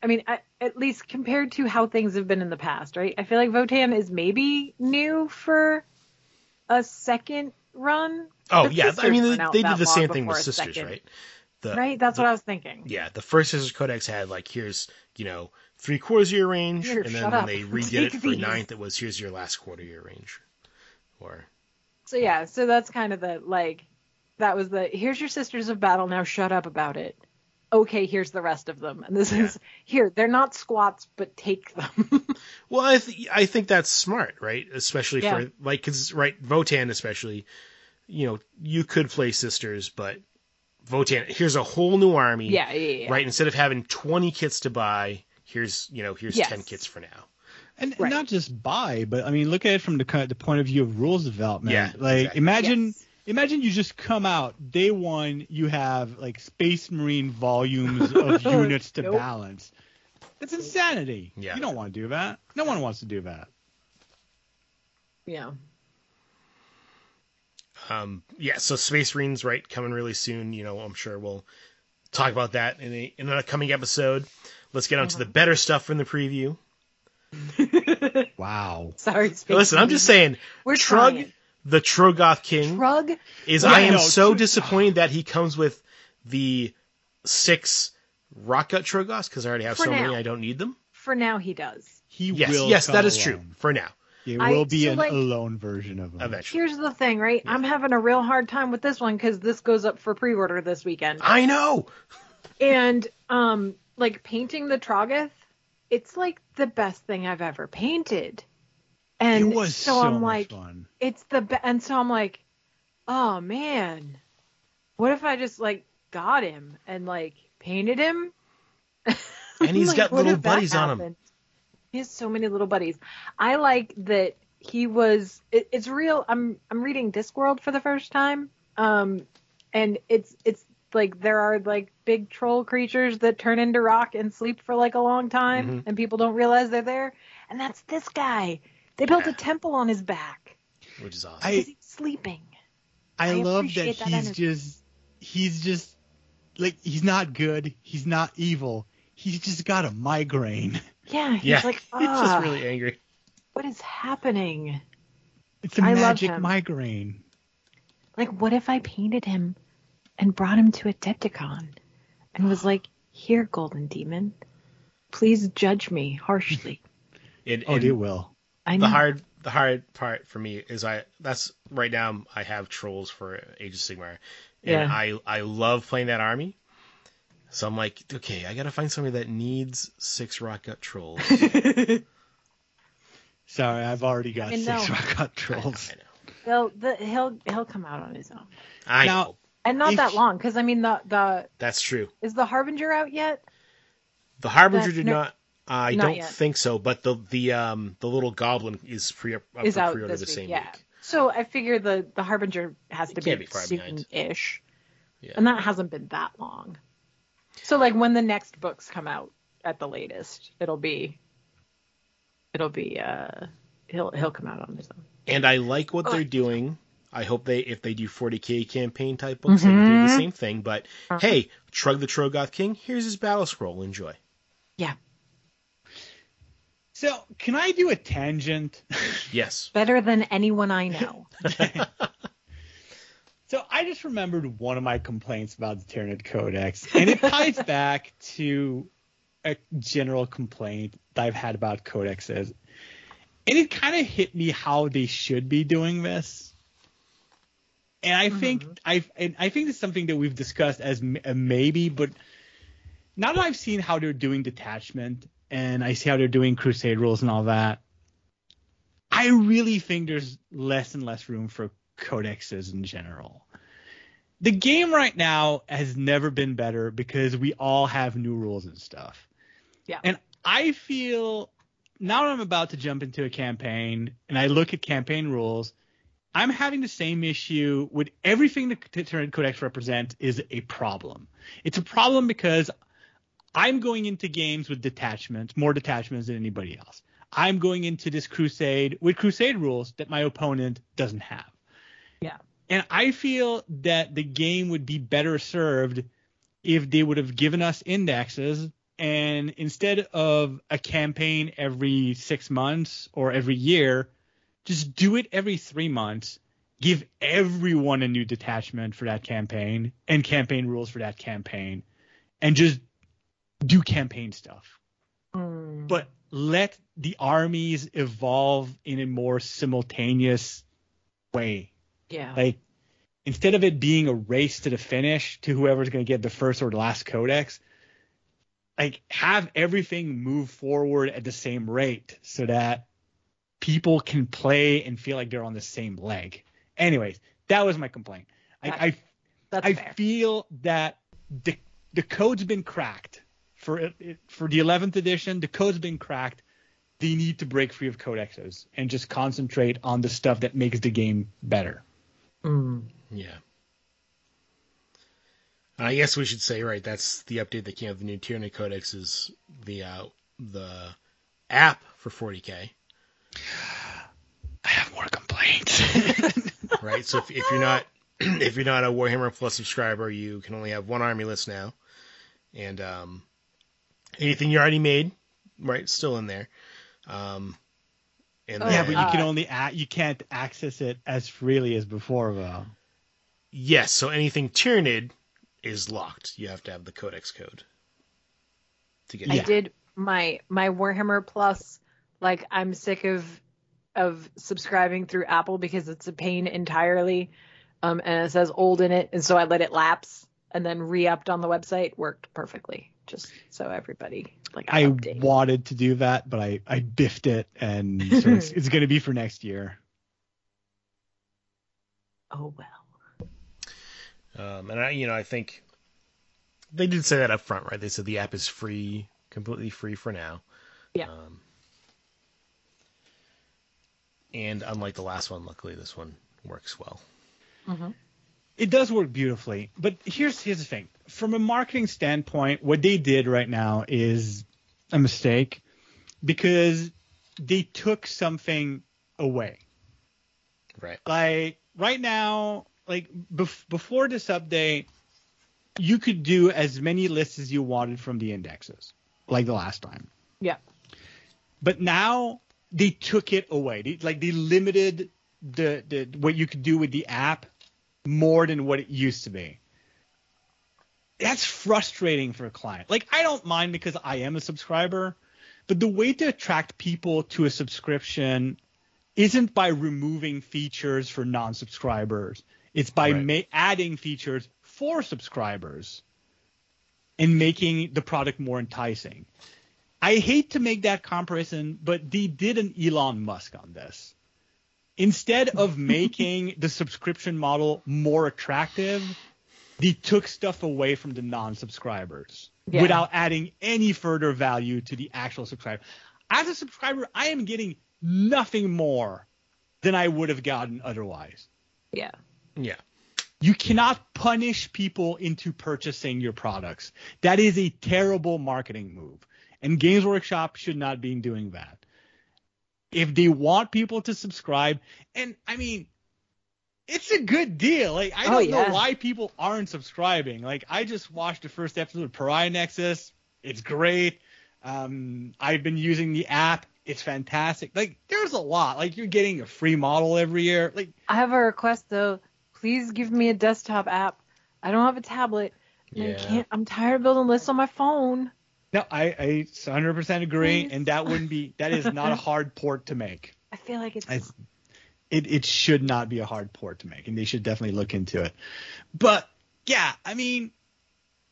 I mean, I, at least compared to how things have been in the past, right? I feel like Votann is maybe new for a second run, Oh The yeah, I mean they, out they did the same thing with Sisters, second. right? The, right? That's the- what I was thinking. Yeah, the first Sisters Codex had like here's you know three quarters of your range, Here, and then when up. they redid Take it for these. ninth, it was here's your last quarter of your range, or So yeah, so that's kind of the like that was the here's your sisters of battle now shut up about it. Okay, here's the rest of them. And this Yeah. is here, they're not squats but take them. well, I th- I think that's smart, right? Especially Yeah. for like because right Votann especially, you know, you could play Sisters, but Votann here's a whole new army, yeah, yeah, yeah. right? Instead of having twenty kits to buy, here's you know here's Yes. ten kits for now. And Right. not just buy, but I mean, look at it from the kind of the point of view of rules development. Yeah, like exactly. imagine, Yes. imagine you just come out day one, you have like Space Marine volumes of units to Nope. balance. That's insanity. Yeah. You don't want to do that. No one wants to do that. Yeah. Um, yeah, so Space Marines, right, coming really soon. You know, I'm sure we'll talk about that in a in an upcoming episode. Let's get on to the better stuff from the preview. Wow. Sorry, Space Listen, I'm just saying, We're Trugg, trying. the Troggoth King, Shrug. is Yeah, I am no, so Trugg- disappointed that he comes with the six rock gut Troggoths because I already have For so many. I don't need them. For now he does. He Yes, will. yes, come that is true for now. It I- will be so, an like- alone version of him. Eventually, Here's the thing, right? I'm having a real hard time with this one because this goes up for pre-order this weekend. I know. And um like painting the Troggoth, it's like the best thing I've ever painted. And it was so, so, I'm much like, fun. it's the be- and so I'm like, oh man, what if I just like got him and like painted him? And he's Like, got little buddies on him. He has so many little buddies. I like that he was. It, it's real. I'm I'm reading Discworld for the first time, um, and it's it's like there are like big troll creatures that turn into rock and sleep for like a long time, Mhm. and people don't realize they're there. And that's this guy. They built Yeah. a temple on his back which is awesome. I- he's sleeping. I, I love that that he's energy. just he's just like he's not good, he's not evil. He's just got a migraine. Yeah, he's yeah, like, he's ah, just really angry. what is happening? It's a I love magic him. migraine. Like, what if I painted him and brought him to a Adepticon and was like, here, Golden Demon, please judge me harshly. And, Oh, and it will. I know. the hard the hard part for me is I that's right now I have trolls for Age of Sigmar, and Yeah. I I love playing that army. So I'm like, okay, I gotta find somebody that needs six rock gut trolls. Sorry, I've already got six know. rock out trolls. I know. He'll, the, he'll he'll come out on his own, I Now- know. And not If- that long, because I mean the the That's true. is the Harbinger out yet? The Harbinger That- did no- not. I not don't yet. think so, but the the um the little goblin is pre up Is for out pre-order this the week, same yeah. week. So I figure the the Harbinger has to It be, behind. soon-ish, Yeah. and that hasn't been that long. So like when the next books come out at the latest, it'll be it'll be uh he'll he'll come out on his own. And I like what Oh. they're doing. I hope they, if they do 40k campaign type books, they do the Mhm. same thing. But Uh-huh. hey, Trugg the Troggoth King, here's his battle scroll. Enjoy. Yeah, So, can I do a tangent? Yes. better than anyone I know. So I just remembered one of my complaints about the Tyranid Codex, and it ties back to a general complaint that I've had about codexes, and it kind of hit me how they should be doing this. And I mm-hmm. think I and I think it's something that we've discussed as a uh, maybe, but now that I've seen how they're doing detachment and I see how they're doing crusade rules and all that, I really think there's less and less room for codexes in general. The game right now has never been better because we all have new rules and stuff. Yeah. And I feel now that I'm about to jump into a campaign and I look at campaign rules, I'm having the same issue with everything the Tyranid Codex represents is a problem. It's a problem because I'm going into games with detachment, more detachments than anybody else. I'm going into this crusade with crusade rules that my opponent doesn't have. Yeah. And I feel that the game would be better served if they would have given us indexes and instead of a campaign every six months or every year, just do it every three months. Give everyone a new detachment for that campaign and campaign rules for that campaign and just do campaign stuff. Mm. But let the armies evolve in a more simultaneous way. yeah. Like instead of it being a race to the finish to whoever's going to get the first or the last codex, like have everything move forward at the same rate so that people can play and feel like they're on the same leg. Anyways, that was my complaint. I, I That's I feel that the the code's been cracked for it, it- for the 11th edition. The code's been cracked. They need to break free of codexes and just concentrate on the stuff that makes the game better. Mm. Yeah. I guess we should say right. That's the update that came with the new Tyranid Codex is the uh, the app for 40k. I have more complaints. right? So if, if you're not if you're not a Warhammer Plus subscriber, you can only have one army list now, and um, anything you already made, right, still in there. Um, and Oh, yeah, but you can only a- you can't access it as freely as before, though. yes, so anything Tyranid is locked. You have to have the Codex code to get. It. I it. did my my Warhammer Plus. Like I'm sick of of subscribing through Apple because it's a pain entirely, um, and it says old in it, and so I let it lapse and then re-upped on the website. Worked perfectly. Just so everybody like I update. wanted to do that, but I, I biffed it, and so it's, it's going to be for next year. oh well. Um, and I, you know, I think they did say that up front, right? They said the app is free, completely free for now. Yeah. Um, and unlike the last one, luckily this one works well. Mm-hmm. It does work beautifully, but here's here's the thing. From a marketing standpoint, what they did right now is a mistake because they took something away. Right. Like right now, like bef- before this update, you could do as many lists as you wanted from the indexes, like the last time. Yeah. But now they took it away. They, like they limited the, the what you could do with the app more than what it used to be. That's frustrating for a client. Like I don't mind because I am a subscriber, but the way to attract people to a subscription isn't by removing features for non-subscribers. It's by Right. ma- adding features for subscribers and making the product more enticing. I hate to make that comparison, but they did an Elon Musk on this. Instead of making the subscription model more attractive, they took stuff away from the non-subscribers Yeah. without adding any further value to the actual subscriber. As a subscriber, I am getting nothing more than I would have gotten otherwise. Yeah. Yeah. You cannot punish people into purchasing your products. That is a terrible marketing move. And Games Workshop should not be doing that. If they want people to subscribe, and I mean, it's a good deal. Like I Oh, don't yeah. know why people aren't subscribing. Like I just watched the first episode of Pariah Nexus. It's great. Um, I've been using the app. It's fantastic. Like there's a lot. Like you're getting a free model every year. Like I have a request though. Please give me a desktop app. I don't have a tablet. and I can't. I'm tired of building lists on my phone. No, I, I 100% agree, Please. and that wouldn't be that is not a hard port to make. I feel like it's I, it it should not be a hard port to make, and they should definitely look into it. But yeah, I mean,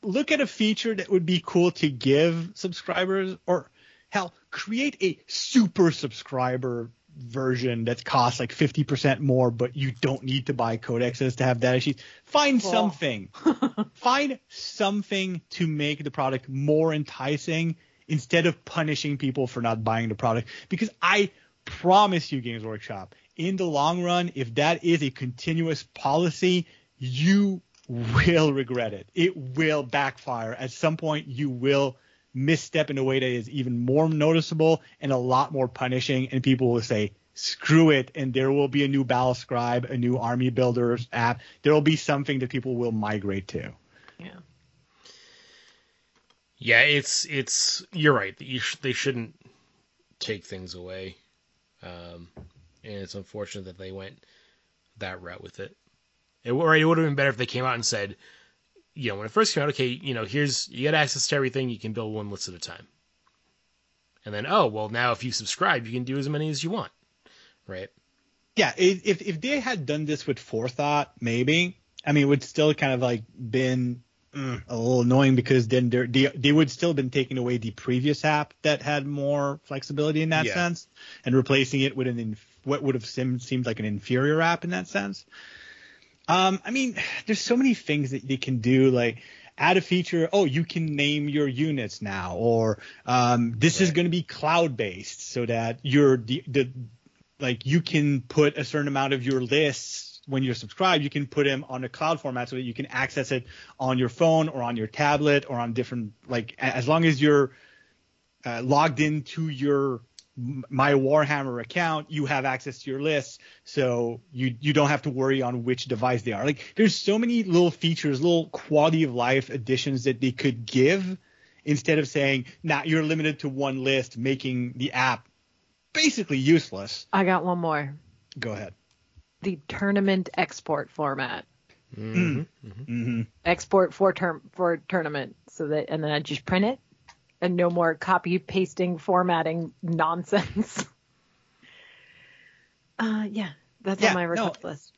look at a feature that would be cool to give subscribers, or hell, create a super subscriber version that costs like 50% more, but you don't need to buy codexes to have data sheets. Find Cool. something. Find something to make the product more enticing instead of punishing people for not buying the product. Because I promise you, Games Workshop, in the long run, if that is a continuous policy, you will regret it. It will backfire. At some point, you will misstep in a way that is even more noticeable and a lot more punishing, and people will say, screw it, and there will be a new Battle Scribe, a new Army Builders app. There will be something that people will migrate to. yeah. Yeah, it's it's you're right. You sh- they shouldn't take things away, um, and it's unfortunate that they went that route with it. It, w- right, it would have been better if they came out and said, you know, when it first came out, okay, you know, here's you get access to everything. You can build one list at a time, and then oh well, now if you subscribe, you can do as many as you want, right? Yeah, if if they had done this with forethought, maybe I mean, it would still kind of like been mm, a little annoying because then they they would still have been taking away the previous app that had more flexibility in that Yeah. sense and replacing it with an inf- what would have seemed seemed like an inferior app in that sense. Um, I mean, there's so many things that they can do, like add a feature. Oh, you can name your units now, or um, this is going to be cloud based, so that you're the, the like you can put a certain amount of your lists when you're subscribed. You can put them on a cloud format so that you can access it on your phone or on your tablet or on different like as long as you're uh, logged into your my Warhammer account, you have access to your lists, so you you don't have to worry on which device they are. Like there's so many little features, little quality of life additions that they could give instead of saying, "Nah, you're limited to one list," making the app basically useless. I got one more. Go ahead. The tournament export format. Mm-hmm. hmm Export for term for tournament, so that and then I just print it, and no more copy pasting formatting nonsense. uh, yeah, that's Yeah, on my no. request list.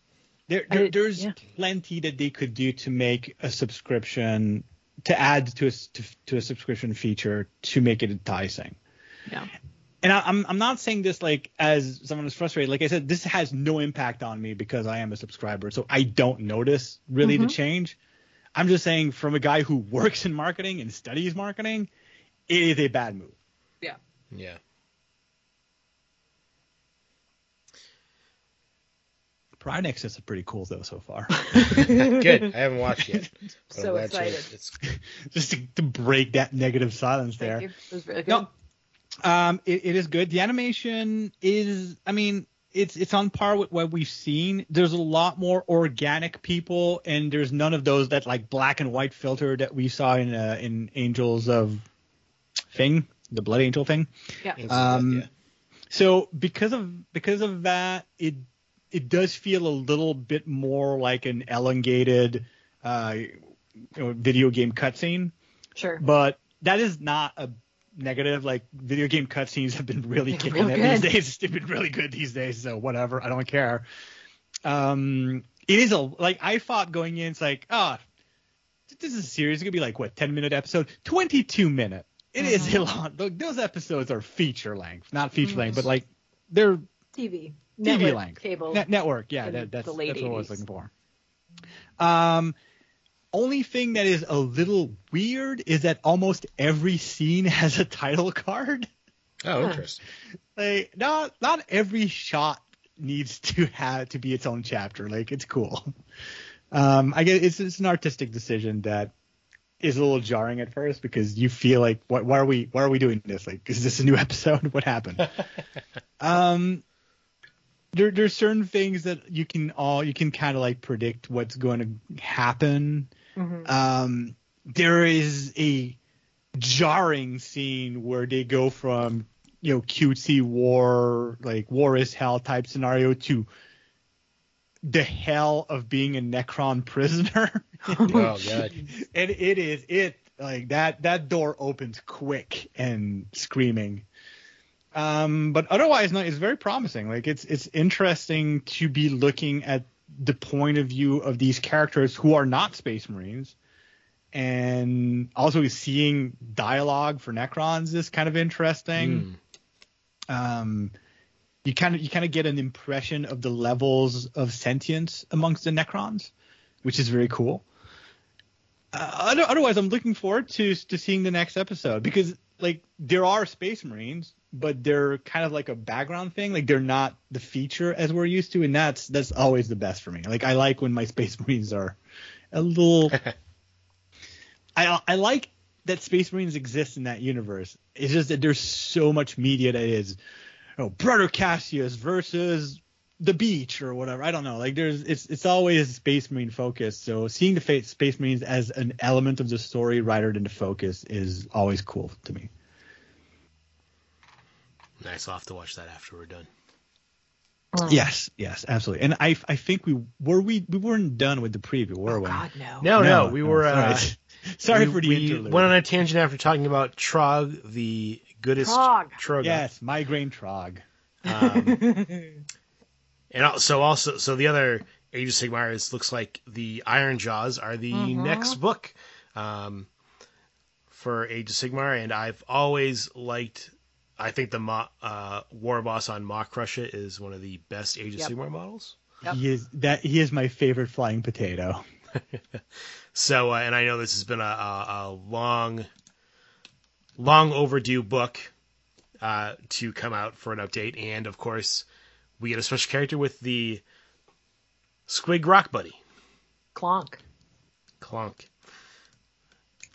There, I- there's yeah. plenty that they could do to make a subscription to add to a s- to, to a subscription feature to make it enticing. Yeah. and I, I'm I'm not saying this like as someone who's frustrated. Like I said, this has no impact on me because I am a subscriber, so I don't notice really the Mhm. change. I'm just saying from a guy who works in marketing and studies marketing, it is a bad move. Yeah. Yeah. Pariah Nexus is pretty cool though so far. Good. I haven't watched yet. But So I'm glad to- excited. It's, just to, to break that negative silence there. You. It was really good. No, um, it, it is good. The animation is, I mean, it's it's on par with what we've seen. There's a lot more organic people, and there's none of those that like black and white filter that we saw in uh, in Angels of Thing, the Blood Angel thing. Yeah. Um, yeah. So because of because of that, it it does feel a little bit more like an elongated uh, you know, video game cutscene Sure. but that is not a negative. Like video game cutscenes have been really They're kicking real it these days. They've been really good these days. So whatever, I don't care. Um, it is a like I thought going in. It's like ah, this is a series. It's gonna be like what ten minute episode, twenty two minute. It is a lot. Look, those episodes are feature length, not feature length, but like they're TV. TV Network, length. Cable. Net- network. Yeah, that, that's, the late that's what I was looking for. Um, only thing that is a little weird is that almost every scene has a title card. Oh, Huh. interesting. Like, not not every shot needs to have to be its own chapter. Like, it's cool. Um, I guess it's it's an artistic decision that is a little jarring at first because you feel like, what? Why are we? Why are we doing this? Like, is this a new episode? What happened? um, there there's certain things that you can all you can kind of like predict what's going to happen. Mhm. Um, there is a jarring scene where they go from you know cutesy war like war is hell type scenario to the hell of being a Necron prisoner. Oh god. and it is it Like that that door opens quick and screaming. Um, but otherwise, no, it's very promising. Like it's it's interesting to be looking at the point of view of these characters who are not Space Marines, and also seeing dialogue for Necrons is kind of interesting. Mm. Um, you kind of you kind of get an impression of the levels of sentience amongst the Necrons, which is very cool. Uh, otherwise, I'm looking forward to to seeing the next episode because like there are Space Marines, but they're kind of like a background thing. Like they're not the feature as we're used to, and that's that's always the best for me. Like I like when my Space Marines are a little. I I like that Space Marines exist in that universe. It's just that there's so much media that is, know, Brother Cassius versus the beach or whatever. I don't know. Like there's it's it's always Space Marine focused. So seeing the fa- Space Marines as an element of the story rather than the focus is always cool to me. Nice. I'll have to watch that after we're done. Oh, Yes, yes, absolutely. And I I think we were we we weren't done with the preview, were Oh, we? God, no. No, no, we were. sorry. Uh, sorry we, for the we interlude. went on a tangent after talking about Trog, the goodest Trog. Trog. yes, migraine trog. Um, and also, also, so the other Age of Sigmar is looks like the Ironjawz are the Mhm. next book um, for Age of Sigmar, and I've always liked. I think the Mo- uh, War Boss on Maw-Krusha is one of the best Age of Yep. Sigmar models. Yep. He is that he is my favorite flying potato. So, uh, and I know this has been a, a, a long, long overdue book uh, to come out for an update, and of course, we get a special character with the Squig Rock Buddy, Clonk. Clonk.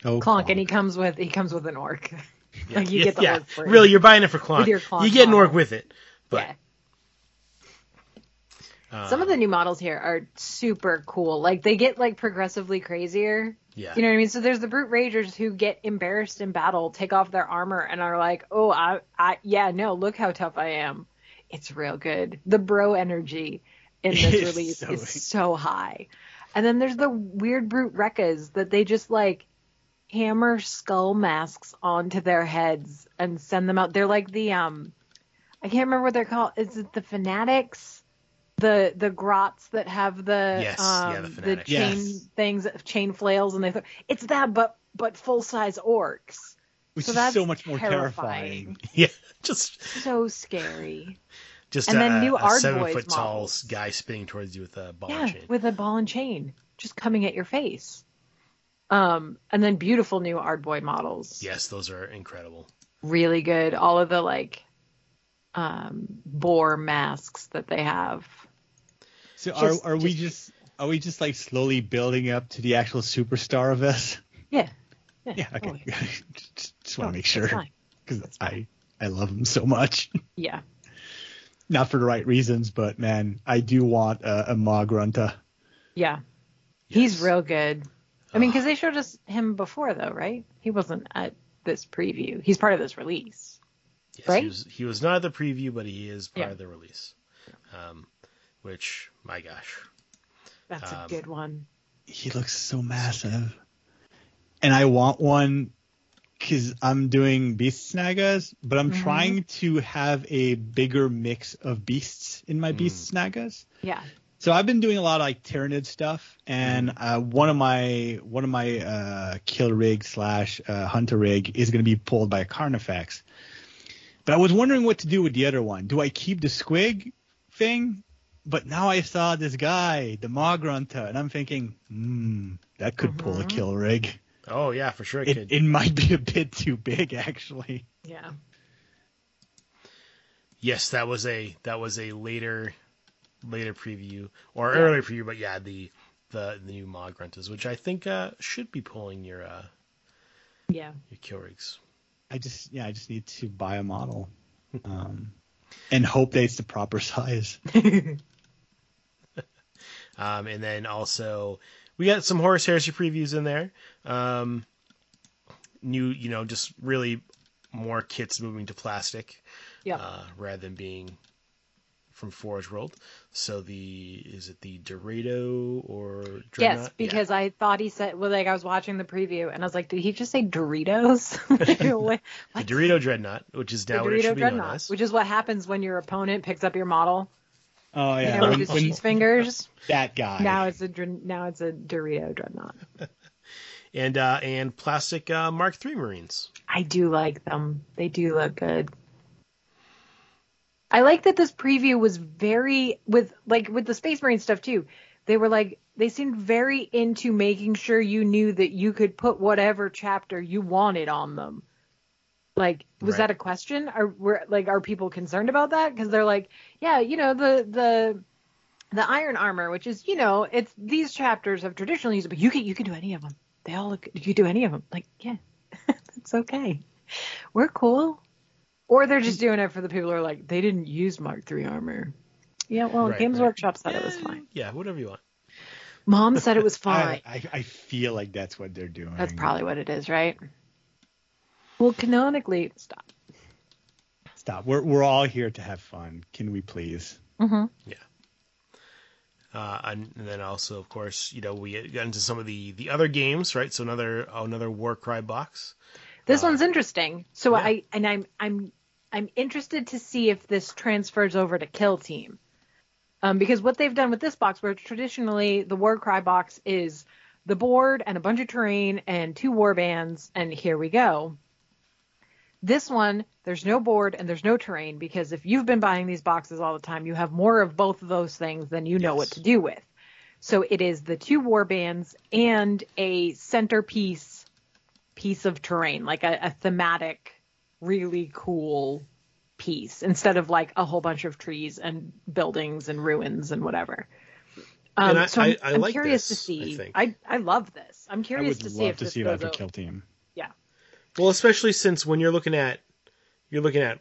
Oh, Clonk, and he comes with he comes with an orc. Yeah, Like, you yeah, get the yeah. orc. Really, you're buying it for Clonk. With your Clonk you get an orc model. with it, but yeah. uh, Some of the new models here are super cool. Like they get like progressively crazier. Yeah, You know what I mean? So there's the Brute Ragerz who get embarrassed in battle, take off their armor, and are like, "Oh, I, I, yeah, no, look how tough I am." It's real good. The bro energy in this It's release so- is so high. And then there's the Weirdbrute Wrekkaz that they just like hammer skull masks onto their heads and send them out. They're like the um, I can't remember what they're called. Is it the fanatics? The the grots that have the Yes, um, yeah, the the chain Yes. things, chain flails, and they th- it's that, but but full size orcs. which so is that's so much more terrifying. terrifying. yeah, just So scary. just And a, then new a Ard seven Boys foot tall models. guy spinning towards you with a ball yeah, and chain. with a ball and chain just coming at your face. Um, and then beautiful new Ardboy models. Yes, those are incredible. Really good. All of the like um boar masks that they have. So Just- are are we just- just are we just like slowly building up to the actual superstar of this? Yeah. Yeah, okay. Oh, yeah. just just want Oh, to make sure because I I love him so much. Yeah. Not for the right reasons, but man, I do want a, a Maw-grunta. Yeah. He's real good. I mean, because they showed us him before, though, right? He wasn't at this preview. He's part of this release. Yes, Right? He was, he was not at the preview, but he is part Yeah. of the release. Um, which, my gosh. That's a Um, good one. He looks so massive, and I want one because I'm doing Beast Snaggas, but I'm Mhm. trying to have a bigger mix of beasts in my Mm. Beast Snaggas. Yeah. So I've been doing a lot of like Tyranid stuff, and uh, one of my one of my uh, kill rig slash uh, hunter rig is going to be pulled by a Carnifex. But I was wondering what to do with the other one. Do I keep the squig thing? But now I saw this guy, the Maw-grunta, and I'm thinking, hmm, that could pull a Mhm. kill rig. Oh, yeah, for sure it, It, could. it might be a bit too big, actually. Yeah. yes, that was a that was a later later preview or Yeah. earlier preview, but yeah, the the, the new Maw-gruntas, which I think uh, should be pulling your uh, Yeah. your kill rigs. I just, yeah, I just need to buy a model, um, and hope that it's the proper size. Um, and then also we got some Horus Heresy previews in there. Um, new, you know, just really more kits moving to plastic Yeah. uh, rather than being from Forge World. So the is it the Dorito or Dreadnought? Yes, because I thought he said well, like I was watching the preview and I was like, did he just say Doritos? What- the Dorito Dreadnought, which is the now what it Dorito should be known Dreadnought, which is what happens when your opponent picks up your model. Oh You yeah, know, when- his when cheese fingers. that guy. Now it's a now it's a Dorito Dreadnought. and uh, and plastic uh, Mark III Marines. I do like them. They do look good. I like that this preview was very with like with the Space Marine stuff too. They were like they seemed very into making sure you knew that you could put whatever chapter you wanted on them. Like, was Right. that a question? Are were like are people concerned about that? Because they're like, yeah, you know the the the iron armor, which is you know it's these chapters have traditionally used, it, but you can you can do any of them. They all look you can do any of them. Like, yeah, it's okay. We're cool. Or they're just doing it for the people who are like, they didn't use Mark III armor. Yeah, well, Right, Games right. Workshop said it was Eh, fine. Yeah, whatever you want. Mom said it was fine. I, I, I feel like that's what they're doing. That's probably what it is, right? Well, canonically, stop. Stop. We're we're all here to have fun. Can we please? hmm Yeah. Uh, and, and then also, of course, you know, we got into some of the, the other games, right? So another another Warcry box. This Uh, one's interesting. So yeah. I and I'm I'm I'm interested to see if this transfers over to Kill Team. Um, because what they've done with this box, where traditionally the Warcry box is the board and a bunch of terrain and two war bands, and here we go. This one, there's no board and there's no terrain because if you've been buying these boxes all the time, you have more of both of those things than you know what to do with. So it is the two war bands and a centerpiece piece of terrain, like a, a thematic, really cool piece, instead of like a whole bunch of trees and buildings and ruins and whatever. Um, And I- so I'm, I- I I'm like curious this, to I see. think. I, I love this. I'm I curious would to see love if to this see goes that for over. Kill Team. Well, especially since when you're looking at you're looking at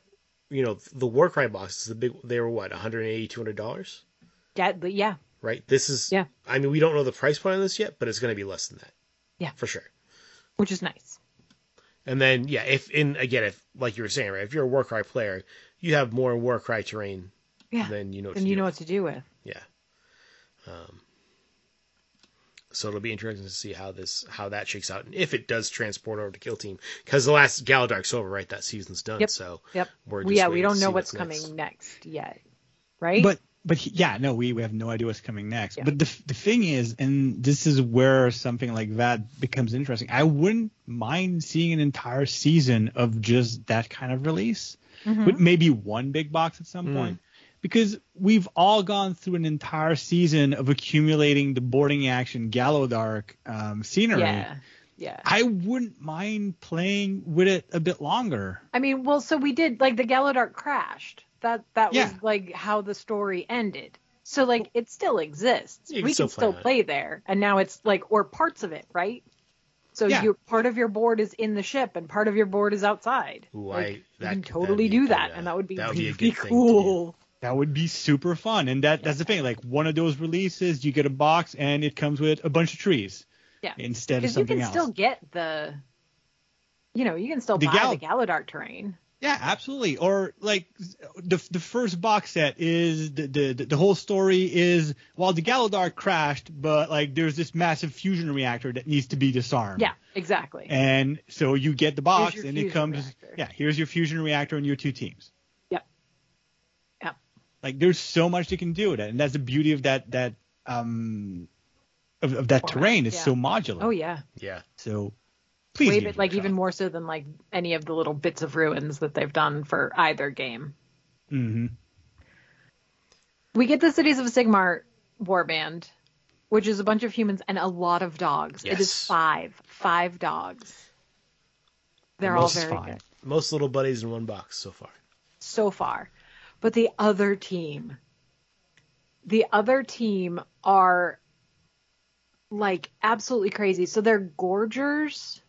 you know the Warcry boxes, the big they were what 180 200 dollars, Yeah, but yeah, right? This is Yeah. I mean, we don't know the price point on this yet, but it's going to be less than that. Yeah. for sure. which is nice. And then yeah, if in again if like you were saying right, if you're a Warcry player, you have more Warcry terrain Yeah. than you know. what Then you do know with. what to do with. Yeah. Um, so it'll be interesting to see how this how that shakes out and if it does transport over to Kill Team because the last Gallowdark's over, right? That season's done. Yep. So Yep. we're just yeah, we don't know see what's, coming next yet, right? But but he- yeah, no, we, we have no idea what's coming next. Yeah. But the the thing is, and this is where something like that becomes interesting. I wouldn't mind seeing an entire season of just that kind of release, Mhm. with maybe one big box at some Mm. point. Because we've all gone through an entire season of accumulating the boarding action Gallowdark um, scenery. yeah, yeah. I wouldn't mind playing with it a bit longer. I mean, well, so we did like the Gallowdark crashed. That that Yeah. was like how the story ended. So like it still exists. You can we still can still on it. play there, and now it's like or parts of it, right? So Yeah. you part of your board is in the ship, and part of your board is outside. Ooh, like, I- you that- can that'd totally be do good, that, and that would be that would be a really good thing cool. That would be super fun. And that that's the thing. Like one of those releases, you get a box and it comes with a bunch of trees. Yeah. Instead of something Because you can else. still get the, you know, you can still The buy Gal- the Gallowdark terrain. Yeah, absolutely. Or like the the first box set is the the the whole story is well the Gallowdark crashed, but like there's this massive fusion reactor that needs to be disarmed. Yeah, exactly. And so you get the box and it comes reactor. yeah, here's your fusion reactor and your two teams. Yep. Yep. Like there's so much you can do with it. And that's the beauty of that that um of, of that terrain. It's yeah. so modular. oh yeah. Yeah. So please Way give bit, it a like try. even more so than like any of the little bits of ruins that they've done for either game. Mm-hmm. We get the Cities of Sigmar warband, which is a bunch of humans and a lot of dogs. Yes. It is five, five dogs. They're all Most is very fine. good Most little buddies in one box so far. so far. But the other team, the other team are like absolutely crazy. So they're gorgers.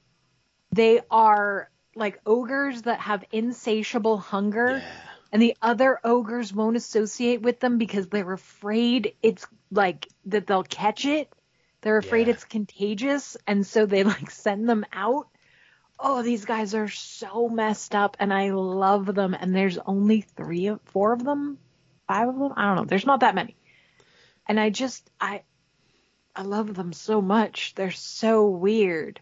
They are like ogres that have insatiable hunger. Yeah. and the other ogres won't associate with them because they're afraid it's like that they'll catch it. They're afraid Yeah. it's contagious, and so they like send them out. Oh, these guys are so messed up, and I love them. And there's only three of four of them. five of them. I don't know. There's not that many, and I just I I love them so much. They're so weird.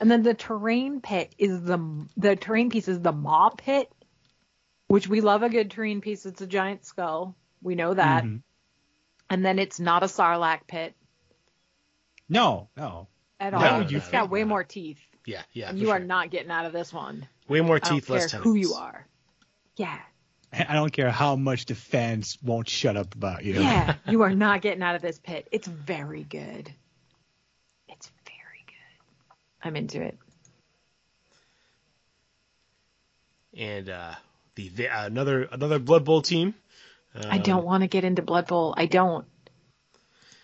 And then the terrain pit is the the terrain piece is the maw pit, which we love a good terrain piece. It's a giant skull. We know that. Mhm. And then it's not a sarlacc pit No, no. at all. no, it's got way more teeth. Yeah, yeah. and for you are sure. not getting out of this one. way more I don't teeth, less care tentacles. who you are. Yeah. I don't care how much the fans won't shut up about you. Yeah, you are not getting out of this pit. It's very good. It's very good. I'm into it. And uh, the, the uh, another another Blood Bowl team. I don't want to get into Blood Bowl. I don't.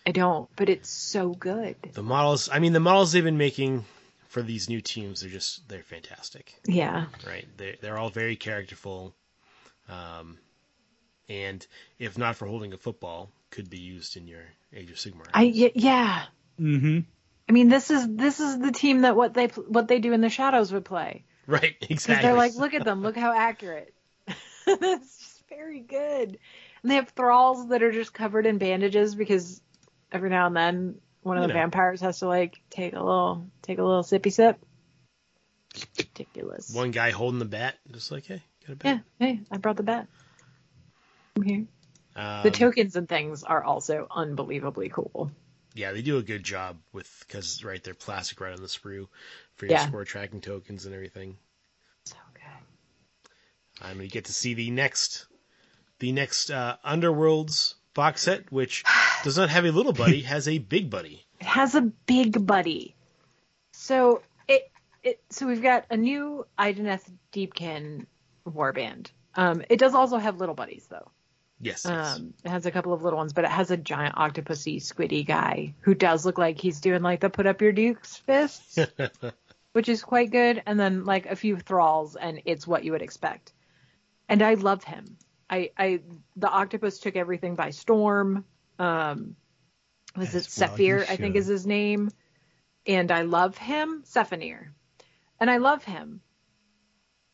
I don't, but it's so good. The models. I mean, the models they've been making for these new teams, they're just they're fantastic. Yeah. right? They they're all very characterful, um, and if not for holding a football, could be used in your Age of Sigmar. I yeah. Mm-hmm. I mean, this is this is the team that what they what they do in the shadows would play. right, Because exactly. they're like, look at them, look how accurate. it's just very good. And they have thralls that are just covered in bandages because every now and then one of the know. vampires has to like take a little take a little sippy sip. Ridiculous. One guy holding the bat, just like, hey, got a bat. Yeah, hey, I brought the bat. I'm here. Um, The tokens and things are also unbelievably cool. yeah, they do a good job with because right, they're plastic right on the sprue for your Yeah. spore tracking tokens and everything. So good. Um, you get to see the next, the next uh, Underworlds box set, which does not have a little buddy, has a big buddy. It has a big buddy. So it it so we've got a new Idoneth Deepkin warband. Um, it does also have little buddies though. Yes. yes. Um, it has a couple of little ones, but it has a giant octopusy squiddy guy who does look like he's doing like the put up your dukes fists, which is quite good. And then like a few thralls, and it's what you would expect. And I love him. I, I the octopus took everything by storm. Um, was it As well Sephir? I think is his name. And I love him, Sephanir, and I love him.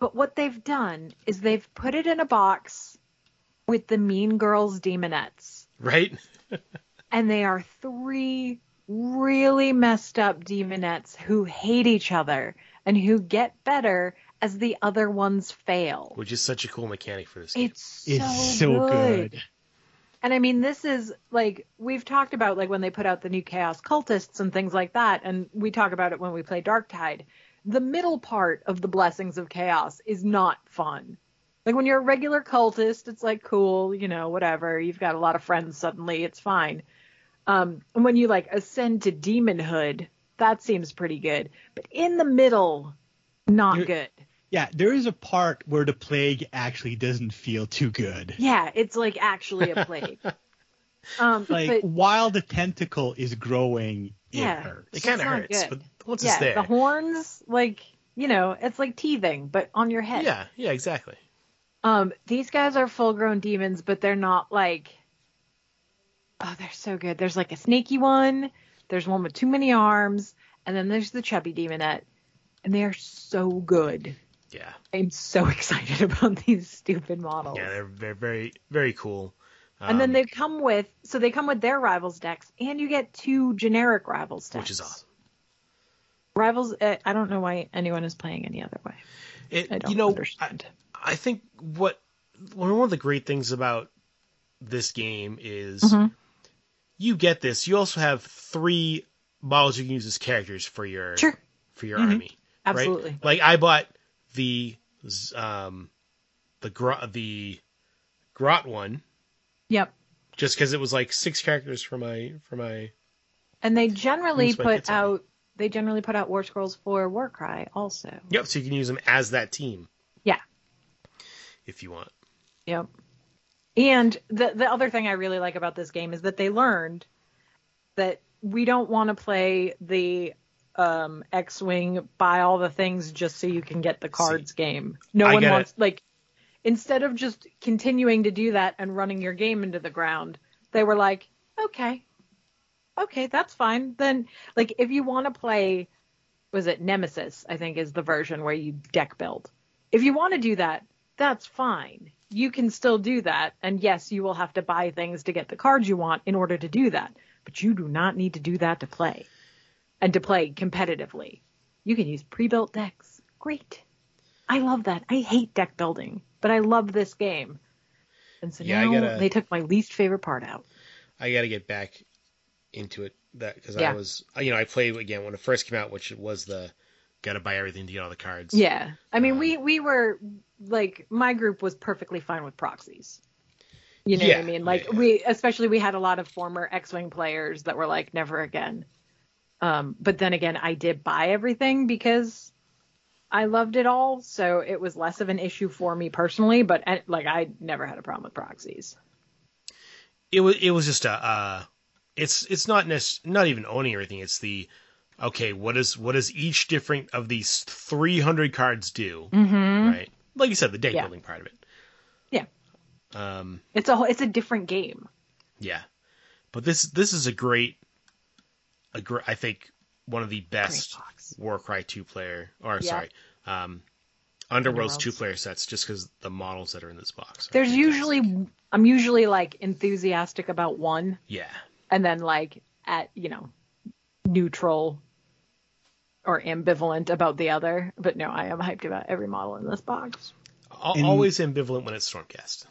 But what they've done is they've put it in a box with the Mean Girls demonettes. right. And they are three really messed up demonettes who hate each other and who get better as the other ones fail. Which is such a cool mechanic for this game. It's so, It's so good. good. And I mean, this is like we've talked about like when they put out the new Chaos Cultists and things like that, and we talk about it when we play Darktide. The middle part of the Blessings of Chaos is not fun. Like when you're a regular cultist, it's like cool, you know, whatever. You've got a lot of friends suddenly, it's fine. Um, and when you like ascend to demonhood, that seems pretty good. But in the middle, not You're- good. Yeah, there is a part where the plague actually doesn't feel too good. Yeah, it's like actually a plague. Um, Like but while the tentacle is growing, it hurts. It kind of hurts, good. but once yeah, it's there, the horns, like you know, it's like teething, but on your head. yeah, yeah, exactly. Um, these guys are full-grown demons, but they're not like. Oh, they're so good. There's like a snaky one. There's one with too many arms, and then there's the chubby demonette, and they are so good. Yeah, I'm so excited about these stupid models. yeah, they're they're very very cool. and then Um, they come with so they come with their rivals decks, and you get two generic rivals decks, which is awesome. Rivals, uh, I don't know why anyone is playing any other way. It, I don't you know, understand. I think what one of the great things about this game is Mhm. you get this. You also have three models you can use as characters for your Sure. for your Mhm. army. Absolutely. Right? Like I bought the um the grot the grot one Yep. just because it was like six characters for my for my And they generally put out they generally put out war scrolls for Warcry also. yep. So you can use them as that team Yeah. if you want. Yep. And the the other thing I really like about this game is that they learned that we don't want to play the um, X-wing buy all the things just so you can get the cards game. No I one wants like instead of just continuing to do that and running your game into the ground, they were like, okay, okay, that's fine. Then like if you want to play, was it Nemesis? I think is the version where you deck build. If you want to do that, that's fine. you can still do that. And yes, you will have to buy things to get the cards you want in order to do that. But you do not need to do that to play and to play competitively. You can use pre built decks. Great. I love that. I hate deck building, but I love this game. And so Yeah, now gotta- they took my least favorite part out. I got to get back into it that because I was you know I played again when it first came out, which was the got to buy everything to get all the cards. Yeah. I mean, Um, we we were like my group was perfectly fine with proxies. You know Yeah, what I mean? Like yeah, yeah. we especially we had a lot of former X-wing players that were like never again. Um but then again, I did buy everything because I loved it all, so it was less of an issue for me personally, but uh, like I never had a problem with proxies. It was it was just a uh, it's it's not nec- not even owning everything. It's the okay, what is what does each different of these 300 cards do? Mhm. Right, like you said, the deck Yeah. building part of it. Yeah. Um. It's a it's a different game. Yeah, but this this is a great, a gr- I think one of the best. Warcry two player or Yeah. sorry, um, Underworld's Underworlds. two player sets just because the models that are in this box. There's fantastic. usually I'm usually like enthusiastic about one yeah and then like at you know neutral or ambivalent about the other but no i am hyped about every model in this box Al And- always ambivalent when it's Stormcast.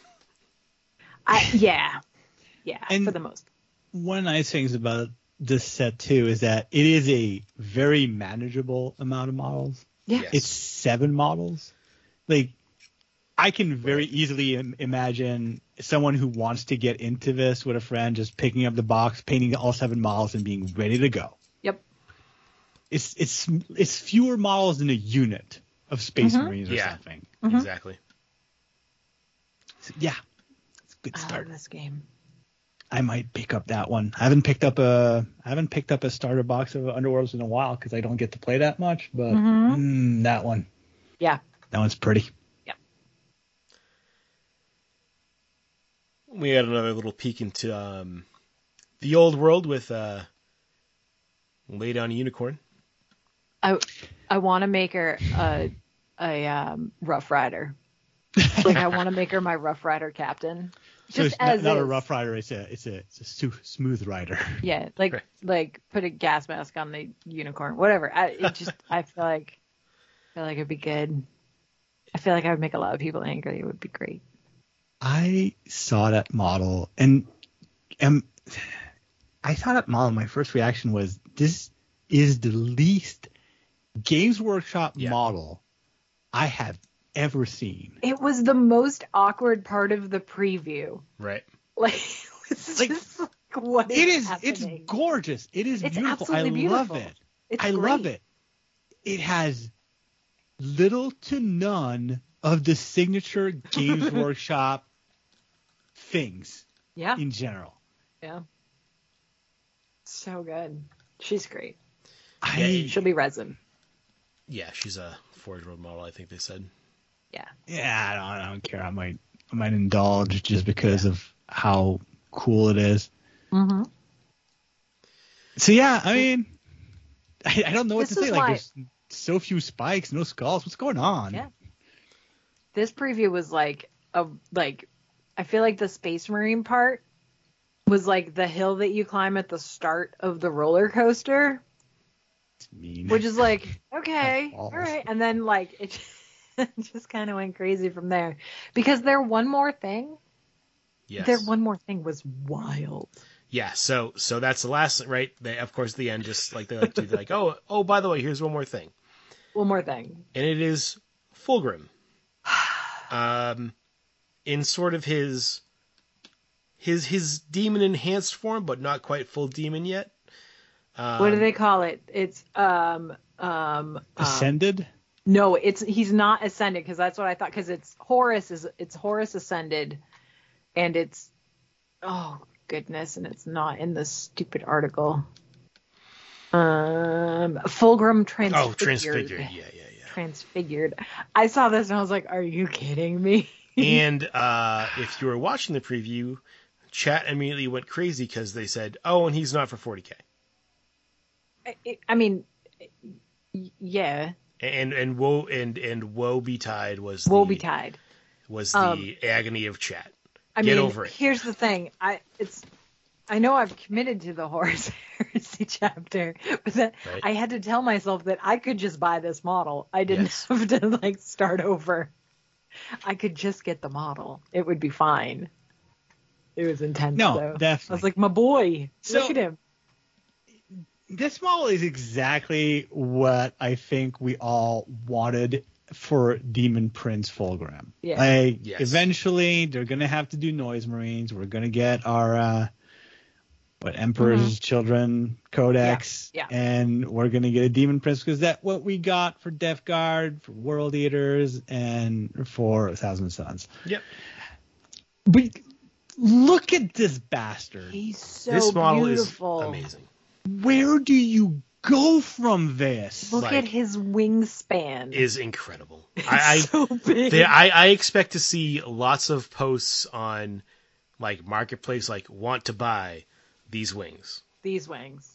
i yeah yeah And- for the most One nice things about this set too is that it is a very manageable amount of models. yeah Yes. It's seven models. Like I can very easily Im- imagine someone who wants to get into this with a friend just picking up the box, painting all seven models, and being ready to go. yep It's it's it's fewer models than a unit of Space Mhm. Marines or Yeah. something. Mhm. Exactly. So, yeah, it's a good i love start. this game I might pick up that one. I haven't picked up a I haven't picked up a starter box of Underworlds in a while because I don't get to play that much. But Mhm. mm, that one, yeah that one's pretty. Yeah. We had another little peek into um, the old world with uh, lay down a unicorn. i i want to make her a a um rough rider like i want to make her my rough rider captain So just it's not, as not a rough rider. It's a it's a it's a su- smooth rider. Yeah, like Right. like put a gas mask on the unicorn, whatever. I it just I feel like I feel like it'd be good. I feel like I would make a lot of people angry. It would be great. I saw that model and um, I saw that model. My first reaction was this is the least Games Workshop Yeah. model I have ever seen. It was the most awkward part of the preview. Right. Like it's Like, just like what is It is it's gorgeous. It is It's beautiful. I absolutely love it. It's I great. love it. It has little to none of the signature Games Workshop things Yeah, in general. yeah. So good. She's great. I She'll be resin. Yeah, she's a Forge World model. I think they said. Yeah. yeah, I don't, I don't care. I might I might indulge just because of how cool it is. Mm-hmm. So yeah, I mean, I, I don't know what This to say. Like, why- there's so few spikes, no skulls. What's going on? Yeah. This preview was like a like I feel like the Space Marine part was like the hill that you climb at the start of the roller coaster, mean. which is like okay, all right, and then like it just kind of went crazy from there because their one more thing, Yes. their one more thing was wild. Yeah. So so that's the last right. They of course the end just like they like to like oh oh by the way here's one more thing One more thing. and it is Fulgrim. Um, in sort of his his his demon enhanced form, but not quite full demon yet. Um, what do they call it? It's um um, um ascended. No, it's he's not ascended because that's what I thought. Because it's Horus is it's Horus ascended, and it's oh goodness, and it's not in this stupid article. Um, Fulgrim transfigured. Oh, transfigured. Yeah, yeah, yeah. Transfigured. I saw this and I was like, "Are you kidding me?" and uh, if you were watching the preview, chat immediately went crazy because they said, "Oh, and he's not for 40k." I, I mean, yeah, And and woe and and woe betide was the, woe betide. was the Um, agony of chat. I Get mean, over it. here's the thing. I it's I know I've committed to the Horus Heresy chapter, but that Right. I had to tell myself that I could just buy this model. I didn't Yes. have to like start over. I could just get the model. It would be fine. It was intense No, though. I was like, my boy, So- look at him. This model is exactly what I think we all wanted for Demon Prince Fulgrim. Yeah. Like, Yes. eventually they're gonna have to do Noise Marines. We're gonna get our uh what Emperor's Children Codex, Mm-hmm. Yeah, and we're gonna get a Demon Prince because that's what we got for Death Guard, for World Eaters, and for Thousand Sons. Yep. But look at this bastard. He's so this model beautiful. is amazing. Where do you go from this? Look Like- at his wingspan. Is incredible. It's I, I so big. They, I, I expect to see lots of posts on like marketplace like want to buy these wings. These wings.